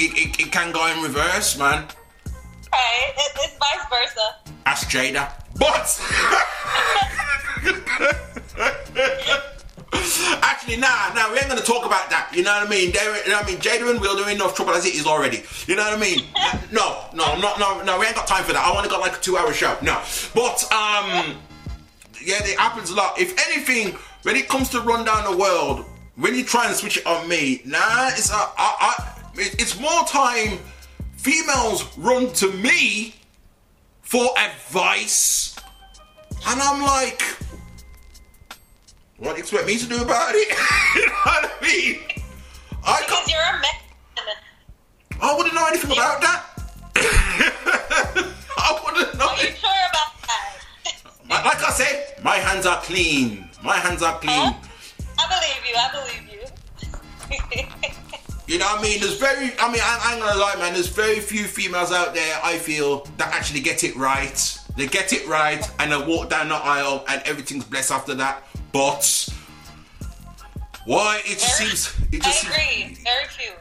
it, it, it can go in reverse, man. Hey, it, it's vice versa. Ask Jada. But. Actually, nah, nah, we ain't gonna talk about that. You know what I mean? They, you know what I mean? Jada and Will are in enough trouble as it is already. You know what I mean? no, no, no, no, no. We ain't got time for that. I want to like a two-hour show. No, but um, yeah, it happens a lot. If anything, when it comes to run down the world, when you try and switch it on me, nah, it's a, it's more time females run to me for advice. And I'm like, what do you expect me to do about it? you know what I mean? I because you're a man. I wouldn't know anything you're... about that. I wouldn't know. Are you sure about that? like I said, my hands are clean. My hands are clean. Huh? I believe you. I believe you. You know what I mean? There's very, I mean, I, I gonna lie, man. There's very few females out there, I feel, that actually get it right. They get it right and they walk down the aisle and everything's blessed after that. But why? It just seems. It just I agree. Seems, very few.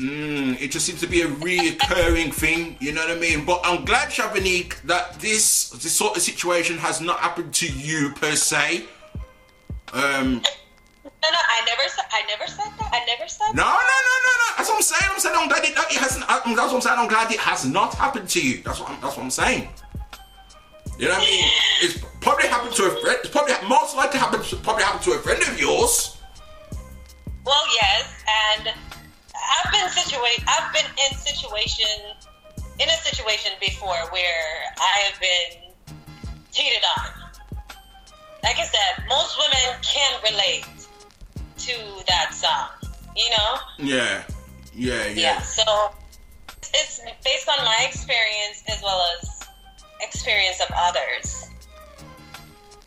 Mm, it just seems to be a reoccurring thing, you know what I mean? But I'm glad, Shavanique, that this this sort of situation has not happened to you per se. Um, no, no, I never said. I never said that. I never said. That. No, no, no, no, no. That's what I'm saying. I'm saying I'm glad it, it hasn't. I'm, that's what I'm saying. I'm glad it has not happened to you. That's what I'm, that's what I'm saying. You know what I mean? It's probably happened to a friend. It's probably most likely happened. Probably happened to a friend of yours. Well, yes, and I've been situa- I've been in situation in a situation before where I have been cheated on. Like I said, most women can relate to that song. You know? Yeah, yeah, yeah. Yeah. So it's based on my experience as well as experience of others.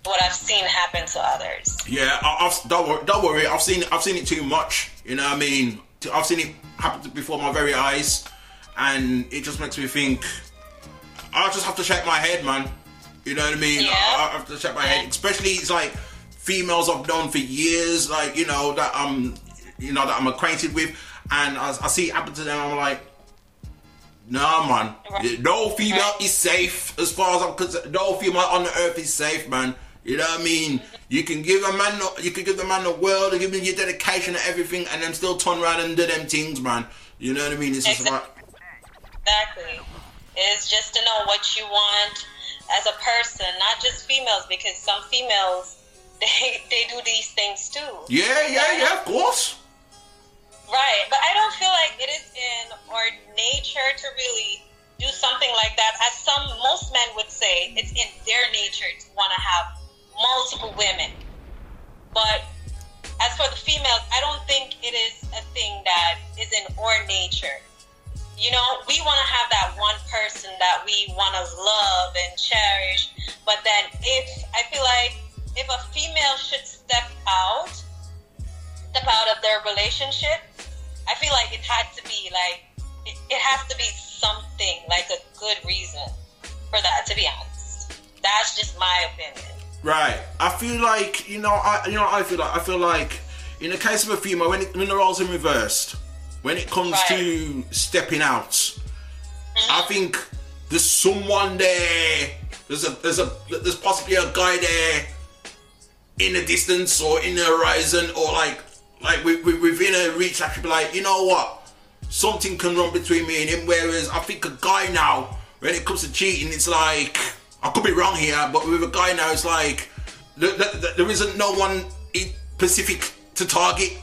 What I've seen happen to others. Yeah, I, I've, don't, worry, don't worry. I've seen I've seen it too much. You know what I mean? I've seen it happen before my very eyes, and it just makes me think. I just have to shake my head, man. You know what I mean? I, I have to shake my head, especially it's like females I've known for years, like you know that I'm, you know that I'm acquainted with, and I, I see it happen to them. I'm like, Nah, man. No female is safe as far as I'm concerned. No female on the earth is safe, man. You know what I mean? You can give a man, you can give the man the world, and give him your dedication and everything, and then still turn around and do them things, man. You know what I mean? It's just like, Exactly. It's just to know what you want as a person, not just females, because some females they they do these things too. yeah, yeah, yeah, of course. Right, but I don't feel like it is in our nature to really do something like that. As some most men would say, it's in their nature to want to have multiple women. But as for the females, I don't think it is a thing that is in our nature. You know, we want to have that one person that we want to love and cherish. But then, if I feel like if a female should step out, step out of their relationship, I feel like it had to be like it, it has to be something like a good reason for that. To be honest, that's just my opinion. Right. I feel like you know. I you know. I feel like I feel like in the case of a female, when it, when the roles are reversed, when it comes to stepping out, I mm-hmm. think there's someone there. There's a there's a there's possibly a guy there in the distance or in the horizon or like like we, we, within a reach. I should be like, you know what? Something can run between me and him. Whereas I think a guy now, when it comes to cheating, it's like I could be wrong here, but with a guy now, it's like th- th- th- there isn't no one in specific to target.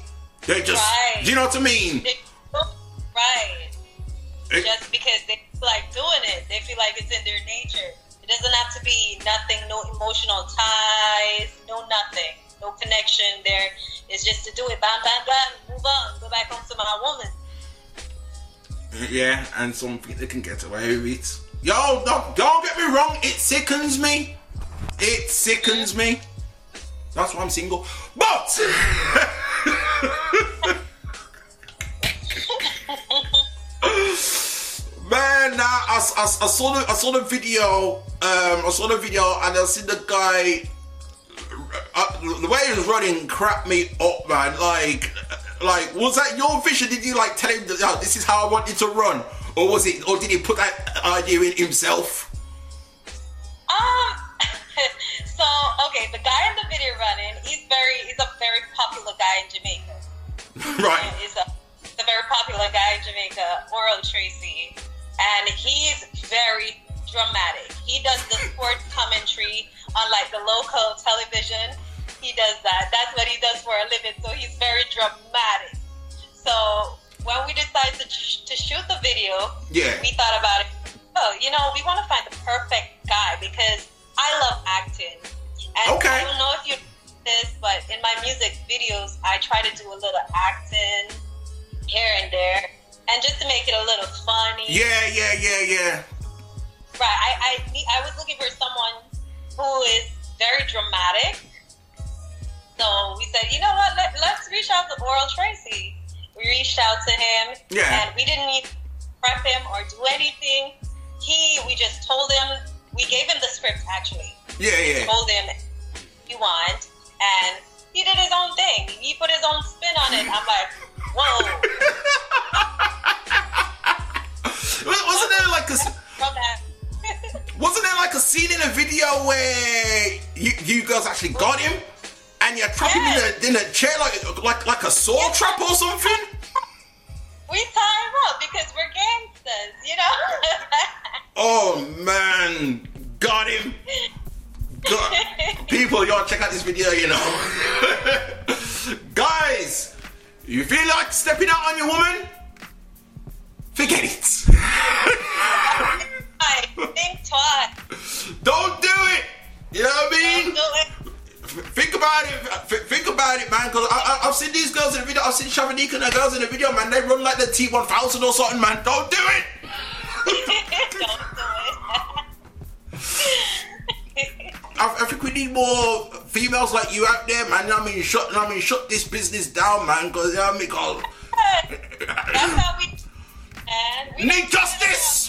They just, Right. do you know what I mean? Right. Eh. Just because they feel like doing it, they feel like it's in their nature. It doesn't have to be nothing, no emotional ties, no nothing, no connection there. It's just to do it, bam, bam, bam, move on, go back home to my woman. Yeah, and some people can get away with it. Yo, don't, don't get me wrong, it sickens me. It sickens me. That's why I'm single. But man, nah, I, I, I saw the I saw the video. Um, I saw the video and I see the guy. Uh, the way he was running cracked me up, man. Like, like was that your vision? Did you like tell him that oh, this is how I want you to run, or was it, or did he put that idea in himself? Um, so okay, the guy in the video running, he's very, he's a very popular guy in Jamaica. right. He's a, he's a very popular guy in Jamaica, Oral Tracey, and he's very dramatic. He does the sports commentary on like the local television. He does that. That's what he does for a living. So he's very dramatic. So when we decided to, sh- to shoot the video, Yeah. we thought about it. Oh, you know, we want to find the perfect guy because I love acting. And Okay. I don't know if you know this, but in my music videos, I try to do a little acting here and there, and just to make it a little funny. Yeah, yeah, yeah, yeah. Right. I I, I was looking for someone who is very dramatic. So we said, you know what? Let, let's reach out to Oral Tracey. We reached out to him, Yeah. and we didn't need to prep him or do anything. He, we just told him we gave him the script actually. Yeah, yeah. Told him he want, and he did his own thing. He put his own spin on it. I'm like, whoa. Wasn't there like a wasn't there like a scene in a video where you, you girls actually got him and you trap him in a, in a chair like like like a saw trap or something? We tie him up because we're gangsters, you know. Oh man, got him. Got- People, y'all check out this video, you know. Guys, you feel like stepping out on your woman? Forget it. I think twice. Don't do it. You know what I mean? Do it. Think about it. Think about it, man. Because I, I, I've seen these girls in the video. I've seen Shavanique and the girls in the video, man. They run like the T1000 or something, man. Don't do it. Don't do I, I think we need more females like you out there, man. You know I mean, shut. You know I mean, shut this business down, man. Because you know I mean, 'cause-. We. We Need justice.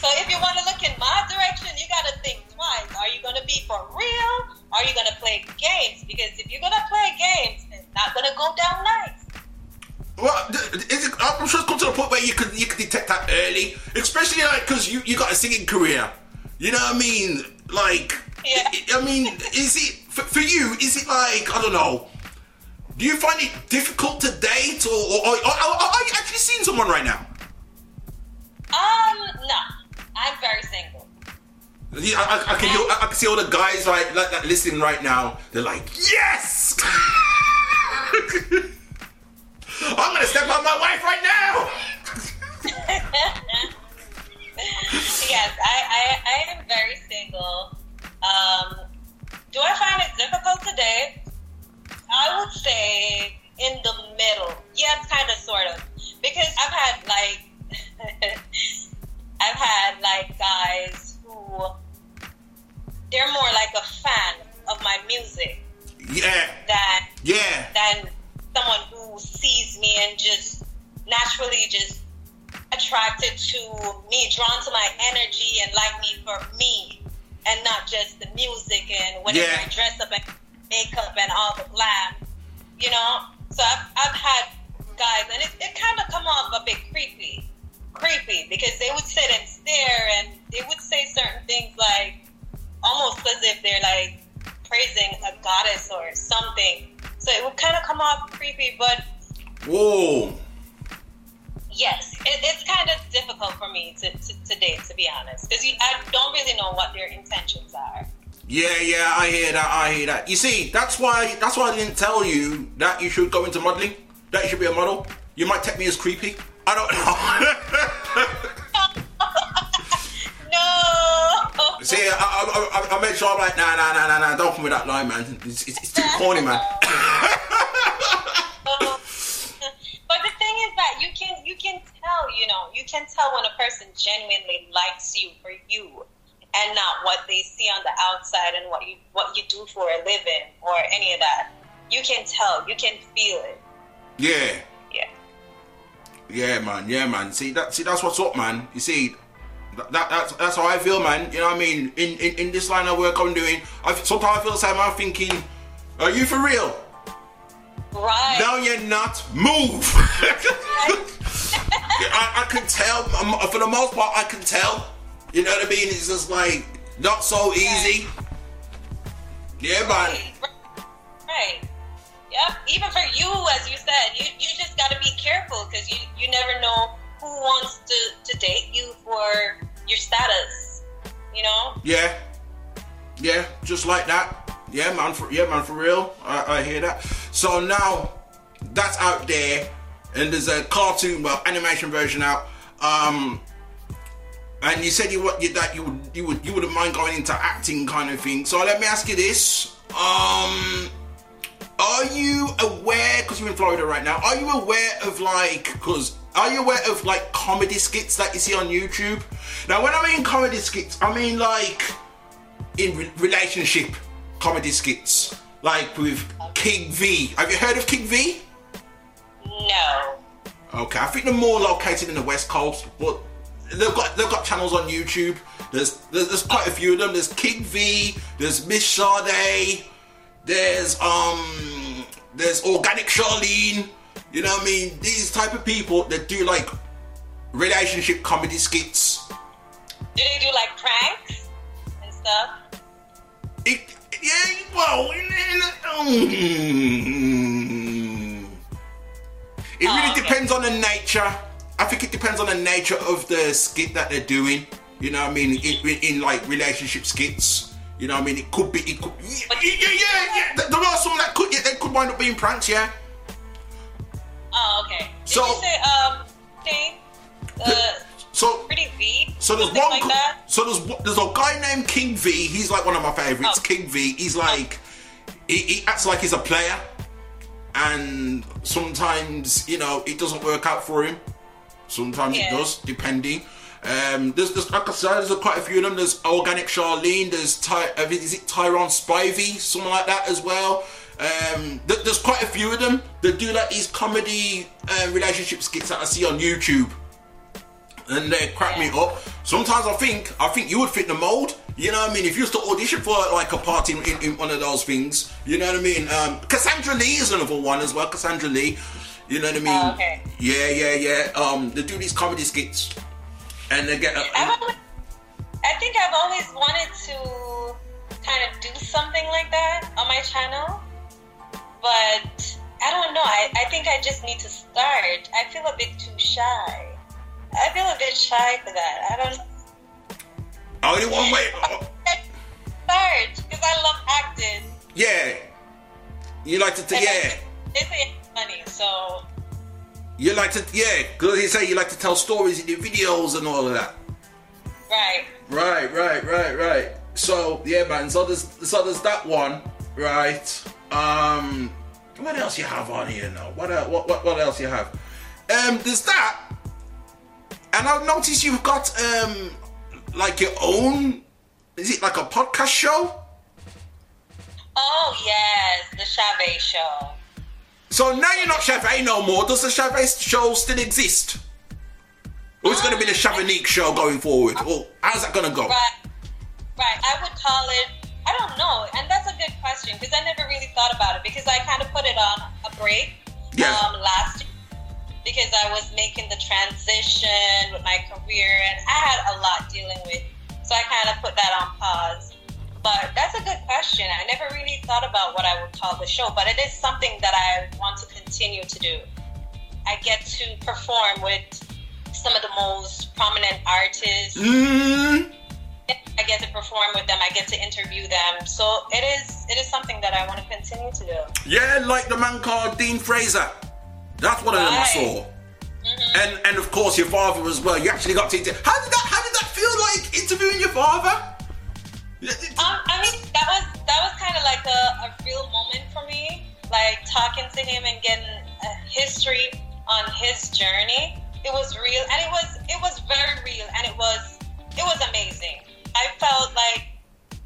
so if you want to look in my direction, you got to think twice. Are you going to be for real? Are you going to play games? Because if you're going to play games, it's not going to go down nice. Well, is it, I'm sure it's come to the point where you could you could detect that early, especially like because you you got a singing career. You know what I mean? Like, I, I mean, is it for, for you? Is it like I don't know? Do you find it difficult to date, or, or, or, or, are you actually seeing someone right now? Um, no. I'm very single. Yeah, I, I, I can hear, I, can see all the guys like that listening right now. They're like, yes. I'm gonna step on my wife right now. yes, I, I, I am very single. Um, do I find it difficult today? I would say in the middle. Yes, kind of, sort of. Because I've had like, I've had like guys who they're more like a fan of my music Yeah, than yeah. than someone who sees me and just naturally just attracted to me, drawn to my energy and like me for me and not just the music and whatever Yeah. I dress up and makeup and all the glam, you know? So I've, I've had guys and it, it kind of come off a bit creepy, creepy because they would sit and stare and they would say certain things like almost as if they're like praising a goddess or something. So it would kind of come off creepy, but Whoa. yes, it, it's kind of difficult for me to, to, to date, to be honest, because I don't really know what their intentions are. Yeah, yeah, I hear that. I hear that. You see, that's why that's why I didn't tell you that you should go into modeling. That you should be a model. You might take me as creepy. I don't know. no. See, I, I, I, I made sure I'm like, nah, nah, nah, nah, nah. Don't come with that line, man. It's, it's, it's too corny, man. But the thing is that you can you can tell, you can tell when a person genuinely likes you for you and not what they see on the outside and what you what you do for a living or any of that. You can tell, you can feel it. Yeah. Yeah. Yeah, man. Yeah, man. See that? See that's what's up, man. You see, that, that that's that's how I feel, man. You know what I mean? In in, in this line of work I'm doing, I sometimes I feel the same. I'm thinking, are you for real? Right. No, you're not. Move. I, I can tell. um, For the most part, I can tell. You know what I mean? It's just like not so easy. Yeah, man. Right. Yep. Even for you, as you said, you, you just got to be careful because you, you never know who wants to, to date you for your status. You know? Yeah. Yeah, just like that. Yeah, man. For yeah, man. For real. I, I hear that. So now that's out there, and there's a cartoon, well, animation version out. Um, and you said you what you that you would you would you wouldn't mind going into acting kind of thing. So let me ask you this. Um, are you aware? Because you're in Florida right now. Are you aware of like? Because are you aware of like comedy skits that you see on YouTube? Now, when I mean comedy skits, I mean like in re- relationship comedy skits, like with King V. Have you heard of King V? No. Okay, I think they're more located in the West Coast, but they've got they've got channels on YouTube. There's there's, there's quite a few of them. There's King V. There's Miss Sade. There's um there's Organic Charlene. You know what I mean? These type of people that do like relationship comedy skits. Do they do like pranks and stuff? It, yeah, well, in, in, um, it really depends on the nature. I think it depends on the nature of the skit that they're doing. You know what I mean? In, in, in like relationship skits. You know what I mean? It could be. It could. Yeah, yeah, yeah. yeah. There- are some that could. Yeah, they could wind up being pranks. Yeah. Oh, okay. Did So- you say um thing? Uh, So pretty V. So there's one. like. So there's there's a guy named King V. He's like one of my favorites. Oh. King V. He's like he, he acts like he's a player, and sometimes you know it doesn't work out for him. Sometimes Yeah. it does, depending. Um, there's, there's like I said, there's quite a few of them. There's Organic Charlene. There's Ty, uh, is it Tyrone Spivey, something like that as well. Um, th- there's quite a few of them that do like these comedy uh, relationship skits that I see on YouTube and they crack me up. Sometimes I think I think you would fit the mold. You know what I mean? If you used to audition for like a part in, in, in one of those things, you know what I mean? Um, Cassandra Lee is another one as well. Cassandra Lee, you know what I mean? Oh, okay. Yeah, yeah, yeah. Um, they do these comedy skits, and they get. I've always, I think I've always wanted to kind of do something like that on my channel, but I don't know. I, I think I just need to start. I feel a bit too shy. I feel a bit shy for that. I don't Only one way. start because I love acting. Yeah, you like to. T- yeah, They say it's funny, so you like to. Yeah, because you say you like to tell stories in your videos and all of that. right. Right, right, right, right. So yeah, man. So there's so there's that one, right? Um, what else you have on here now? What what what, what else you have? Um, there's that, and I've noticed you've got um like your own. Is it like a podcast show? Oh yes, the Chavez show. So now you're not Chavez no more. Does the Chavez show still exist? Or is to be the Shavanique show going forward? Or how's that going to go? Right, right. I would call it. I don't know, and that's a good question because I never really thought about it because I kind of put it on a break Yeah. um, last year because I was making the transition with my career and I had a lot dealing with, so I kind of put that on pause. But that's a good question. I never really thought about what I would call the show, but it is something that I want to continue to do. I get to perform with some of the most prominent artists. Mm. I get to perform with them. I get to interview them. So it is it is something that I want to continue to do. Yeah, like the man called Dean Fraser. That's one of them I saw. And and of course your father as well. You actually got to inter- how did that how did that feel like interviewing your father? Um, I mean that was that was kind of like a, a real moment for me. Like talking to him and getting a history on his journey. It was real, and it was it was very real, and it was it was amazing. I felt like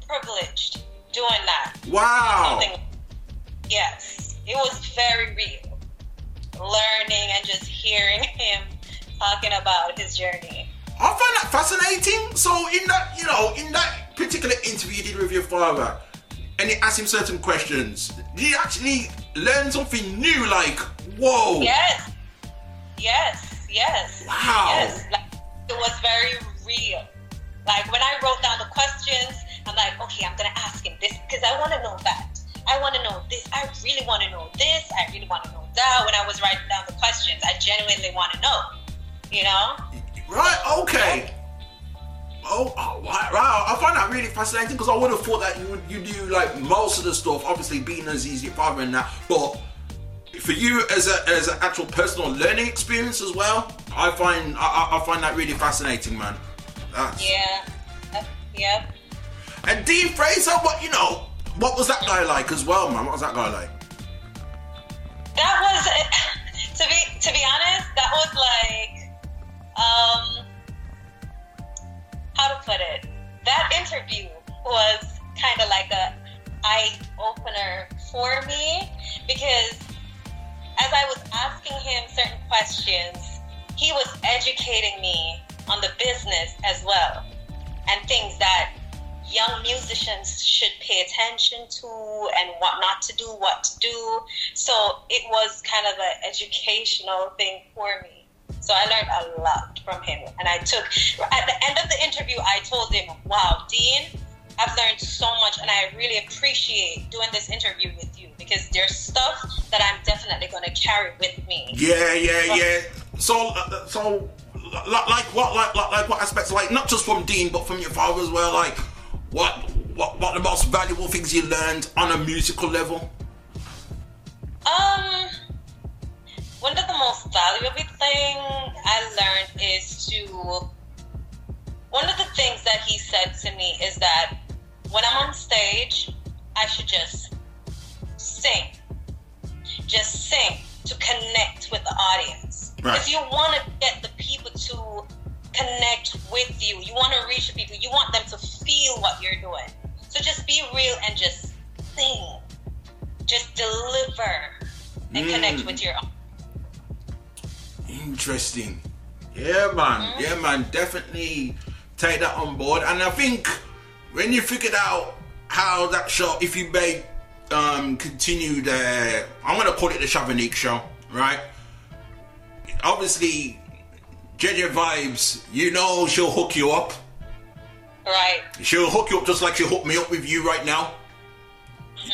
privileged doing that. Wow. Something. Yes, it was very real. Learning and just hearing him talking about his journey. I find that fascinating. So in that you know in that particular interview you did with your father, and you asked him certain questions, did you actually learn something new? Like whoa. Yes, yes, yes. Wow. Yes, like, it was very real. Like when I wrote down the questions, I'm like, okay, I'm gonna ask him this because I want to know that. I want to know this. I really want to know this. I really want to know that. When I was writing down the questions, I genuinely want to know. You know? Right. Okay. Oh, oh wow! I find that really fascinating because I would have thought that you would you do like most of the stuff, obviously being as easy your father and that, but for you as a as an actual personal learning experience as well, I find I, I- find that really fascinating, man. That's, Yeah. Uh, Yep. And Dean Fraser, what you know, what was that guy like as well, man? What was that guy like? That was to be to be honest, that was like um how to put it. That interview was kind of like a eye opener for me because as I was asking him certain questions, he was educating me on the business as well, and things that young musicians should pay attention to and what not to do, what to do. So it was kind of an educational thing for me. So I learned a lot from him. And I took, at the end of the interview, I told him, wow, Dean, I've learned so much and I really appreciate doing this interview with you because there's stuff that I'm definitely going to carry with me. Yeah, yeah, yeah. So, uh, so, li- like what, like, like, like what aspects, like not just from Dean, but from your father as well. Like, what, what, what the most valuable things you learned on a musical level? Um, one of the most valuable thing I learned is to. One of the things that he said to me is that when I'm on stage, I should just sing. Just sing to connect with the audience. Right. Because you want to get the people to connect with you. You want to reach the people. You want them to feel what you're doing. So just be real and just sing. Just deliver and Mm. connect with your own. Interesting. Yeah, man. Yeah, man. Definitely take that on board. And I think when you figured out how that show, if you may um, continue the, I'm gonna call it the Shavanique show, right? Obviously, JJ Vibes, you know she'll hook you up. Right. She'll hook you up just like she hooked me up with you right now.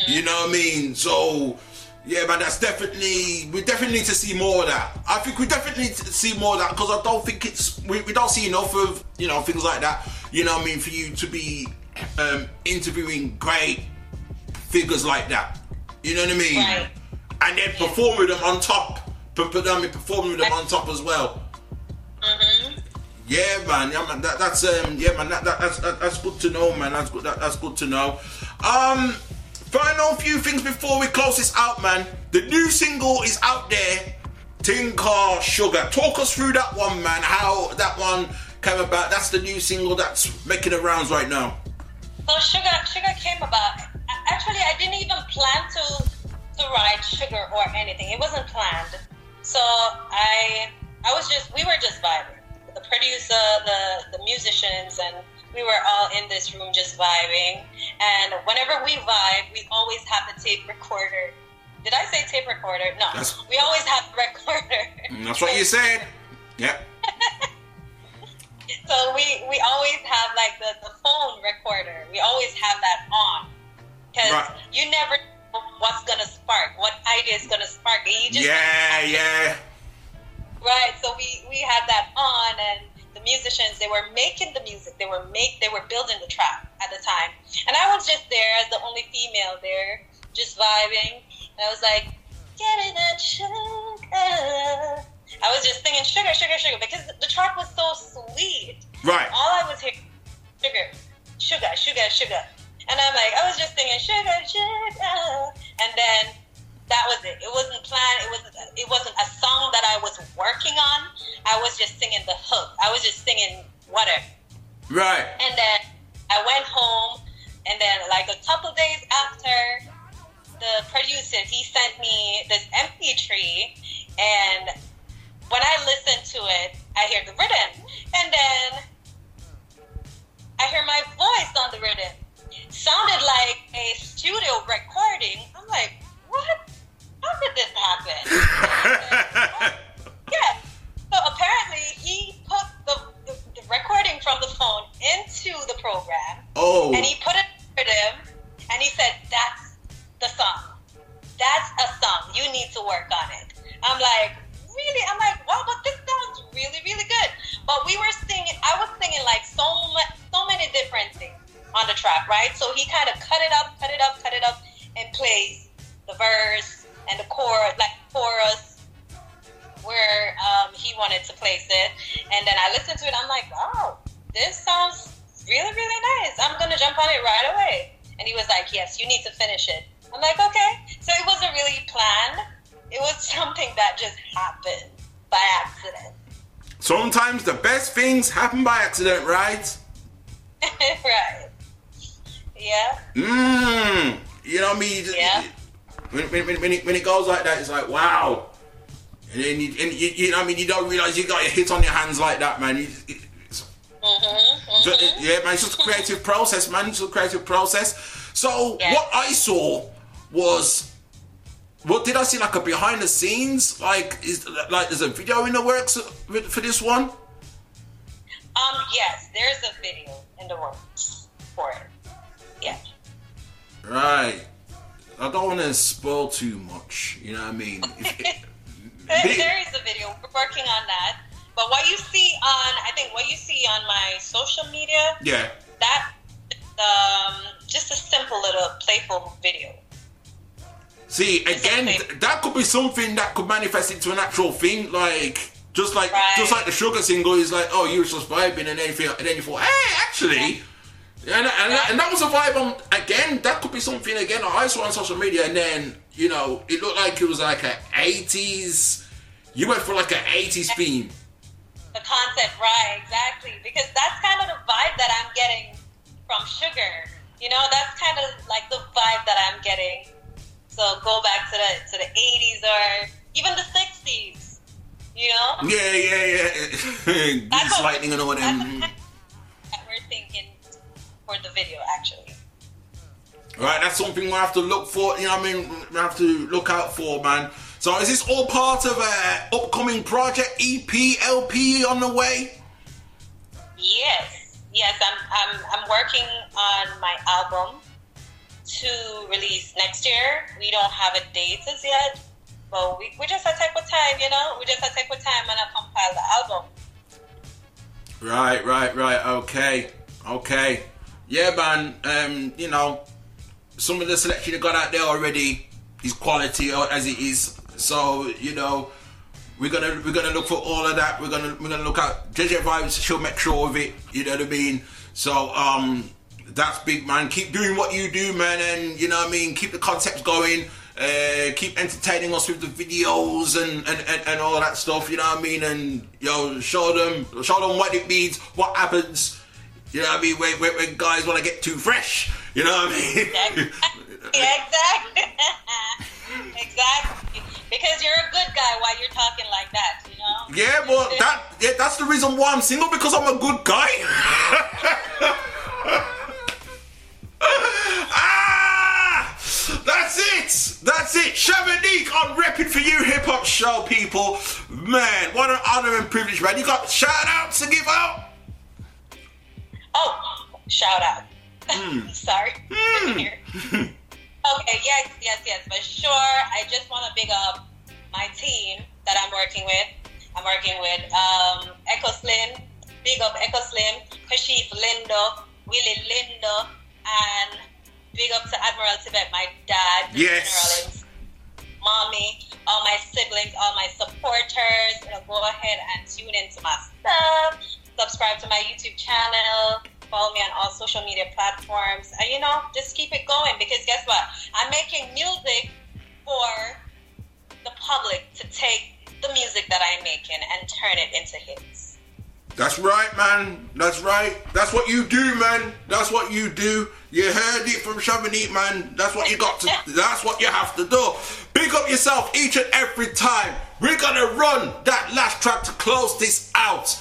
You know what I mean? So, yeah, man, that's definitely we definitely need to see more of that. I think we definitely need to see more of that because I don't think it's we, we don't see enough of you know things like that. You know what I mean? For you to be um, interviewing great figures like that. You know what I mean? And then perform with them on top. But but I mean, performing with them on top as well. Yeah, man. Yeah, man. That, that's um. Yeah, man. That, that, that's that, that's good to know, man. That's good. That, that's good to know. Um, final few things before we close this out, man. The new single is out there. Tinker Sugar. Talk us through that one, man. How that one came about. That's the new single that's making the rounds right now. So sugar, sugar came about. Actually, I didn't even plan to to write sugar or anything. It wasn't planned. So I I was just we were just vibing. The producer, the the musicians, and we were all in this room just vibing. And whenever we vibe, we always have the tape recorder. Did I say tape recorder? No, That's- we always have the recorder. Mm, That's what you said. Yep. So we we always have like the, the phone recorder. We always have that on because Right. you never know what's gonna spark, what idea is gonna spark. You just Yeah, yeah. Right. So we we had that on, and the musicians they were making the music. They were make they were building the track at the time, and I was just there as the only female there, just vibing. And I was like, "Give me that sugar." I was just singing sugar, sugar, sugar because the track was so sweet. Right. All I was hearing, sugar, sugar, sugar, sugar. And I'm like, I was just singing sugar, sugar. And then that was it. It wasn't planned. It wasn't. It wasn't a song that I was working on. I was just singing the hook. I was just singing whatever. Right. And then I went home, and then like a couple days after, the producer he sent me this MP3, and when I listen to it, I hear the rhythm, and then I hear my voice on the rhythm. Sounded like a studio recording. I'm like, what? How did this happen? yeah. So apparently he put the, the, the recording from the phone into the program. Oh. And he put it in rhythm, and he said, that's the song. That's a song. You need to work on it. I'm like, really? I'm like, wow, but this sounds really, really good. But we were singing, I was singing like so much, so many different things on the track, right? So he kind of cut it up, cut it up, cut it up, and plays the verse chorus, like chorus, where um, he wanted to place it. And then I listened to it. I'm like, oh, this sounds really, really nice. I'm gonna jump on it right away. And he was like, yes, you need to finish it. I'm like, okay. So it wasn't really planned. It was something that just happened by accident. Sometimes the best things happen by accident, right? right. Yeah. Mmm. You know what I mean? Yeah. When, when, when, when, it, when it goes like that, it's like, wow. And then you, and you, you know what I mean? You don't realize you got your hit on your hands like that, man. You, So, yeah, man, it's just a creative process, man. It's a creative process. So what I saw was, what did I see? Like a behind the scenes, like is like there's a video in the works for this one. Um, yes, there's a video in the works for it. Yeah. Right. I don't want to spoil too much. You know what I mean? there is a video. We're working on that. But what you see on, I think what you see on my social media, yeah. that um, just a simple little playful video. See, again, th- that could be something that could manifest into an actual thing, like just like just like the sugar single is like, oh, you were just vibing, and then you feel, and then you thought, hey, actually, and, and, and that was a vibe on again. That could be something again I saw on social media, and then you know it looked like it was like a '80s. You went for like an '80s theme. The concept, right? Exactly, because that's kind of the vibe that I'm getting from Suga. You know, that's kind of like the vibe that I'm getting. So go back to the to the 80s or even the 60s. You know? Yeah, yeah, yeah. Grease lightning and all that we're thinking for the video actually. Right, that's something we have to look for. You know, I mean, we have to look out for, man. So, is this all part of a upcoming project, EP, LP on the way? Yes, yes, I'm I'm I'm working on my album to release next year. We don't have a date as yet, but we, we just have to take with time, you know. We just have to take with time and I compile the album. Right, right, right. Okay, okay. Yeah, man. Um, you know, some of the selection you got out there already is quality as it is. So you know, we're gonna we're gonna look for all of that. We're gonna we're gonna look at JJ Vibes. She'll make sure of it. You know what I mean? So um, that's big, man. Keep doing what you do, man, and you know what I mean. Keep the concepts going. Uh, keep entertaining us with the videos and, and, and, and all that stuff, you know what I mean? And yo, know, show them show them what it means, what happens, you know what I mean? When, when, when guys want to get too fresh, you know what I mean? Yeah, exactly. exactly. Because you're a good guy while you're talking like that, you know? yeah, but that yeah, that's the reason why I'm single because I'm a good guy. ah, that's it. That's it. Shavanique on Reppin' for You Hip Hop Show, people. Man, what an honor and privilege, man. You got shout outs to give out? Oh, shout out. Sorry. Here. okay, yes, yes, yes, for sure. I just want to big up my team that I'm working with. I'm working with um, Echo Slim, big up Echo Slim, Kashief Lindo, Willie Lindo, and big up to Admiral Tibet, my dad, Yes. Mommy, all my siblings, all my supporters. You know, go ahead and tune into my stuff. Subscribe to my YouTube channel. Follow me on all social media platforms. And you know, just keep it going because guess what? I'm making music for the public to take the music that I'm making and turn it into hits. That's right, man. That's right. That's what you do, man. That's what you do. You heard it from Shavanique, man. That's what you got to. That's what you have to do. Big up yourself each and every time. We're gonna run that last track to close this out.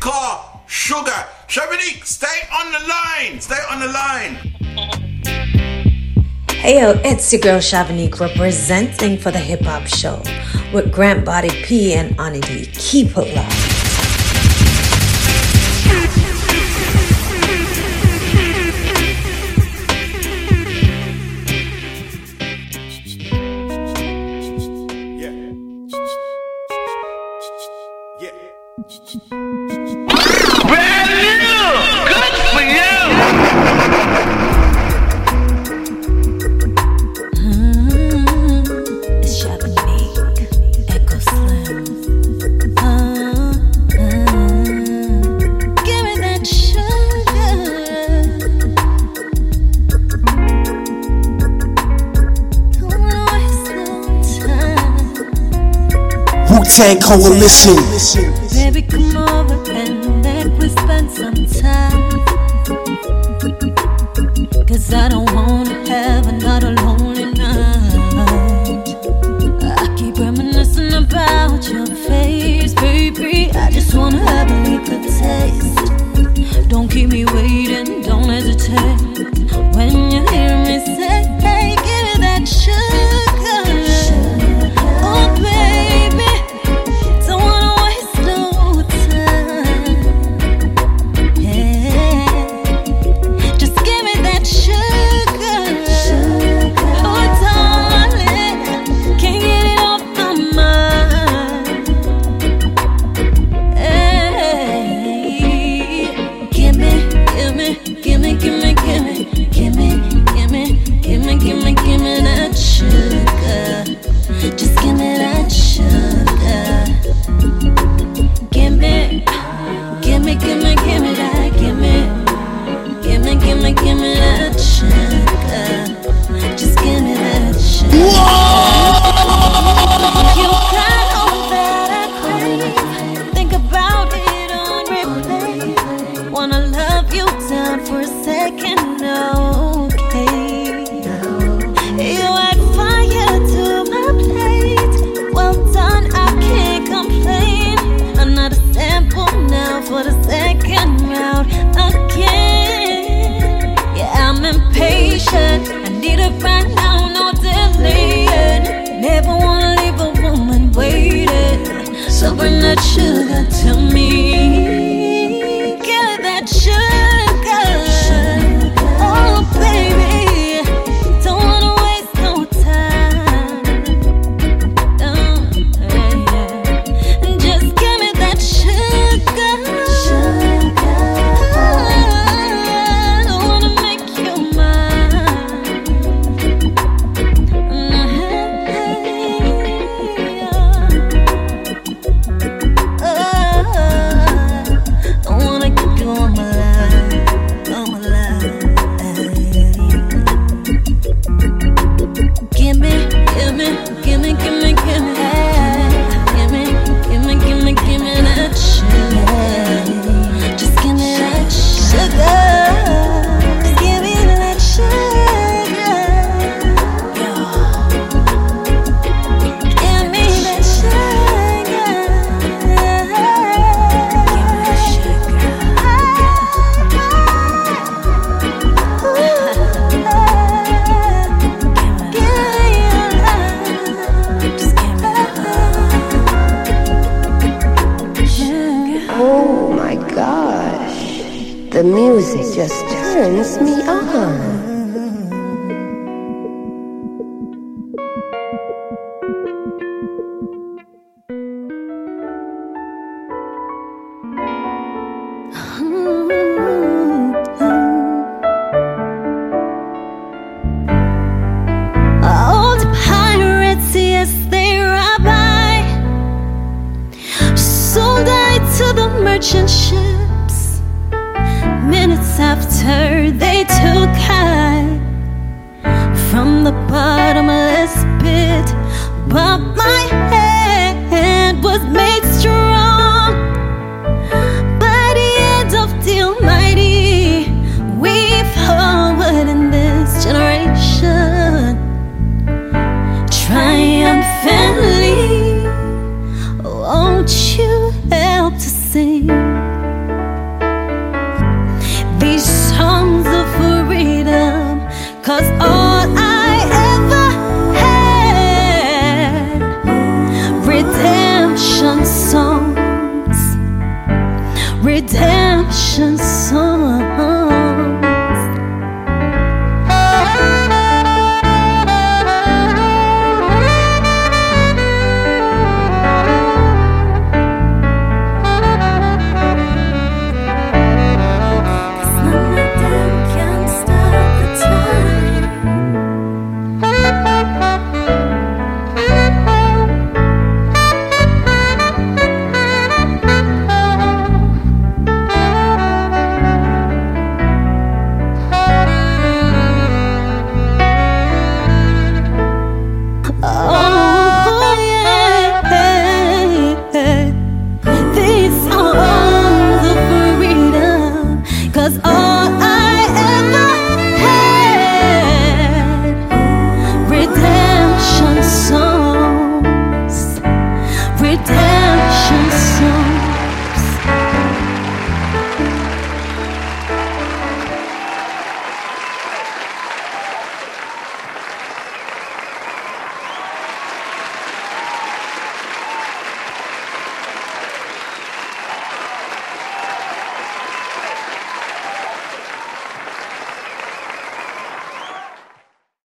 Car, sugar, Shavanique. Stay on the line. Stay on the line. Hey yo, it's your girl Shavanique representing for the Hip Hop Show with Grant Body P and Anidi. Keep it locked. Tang Coalition.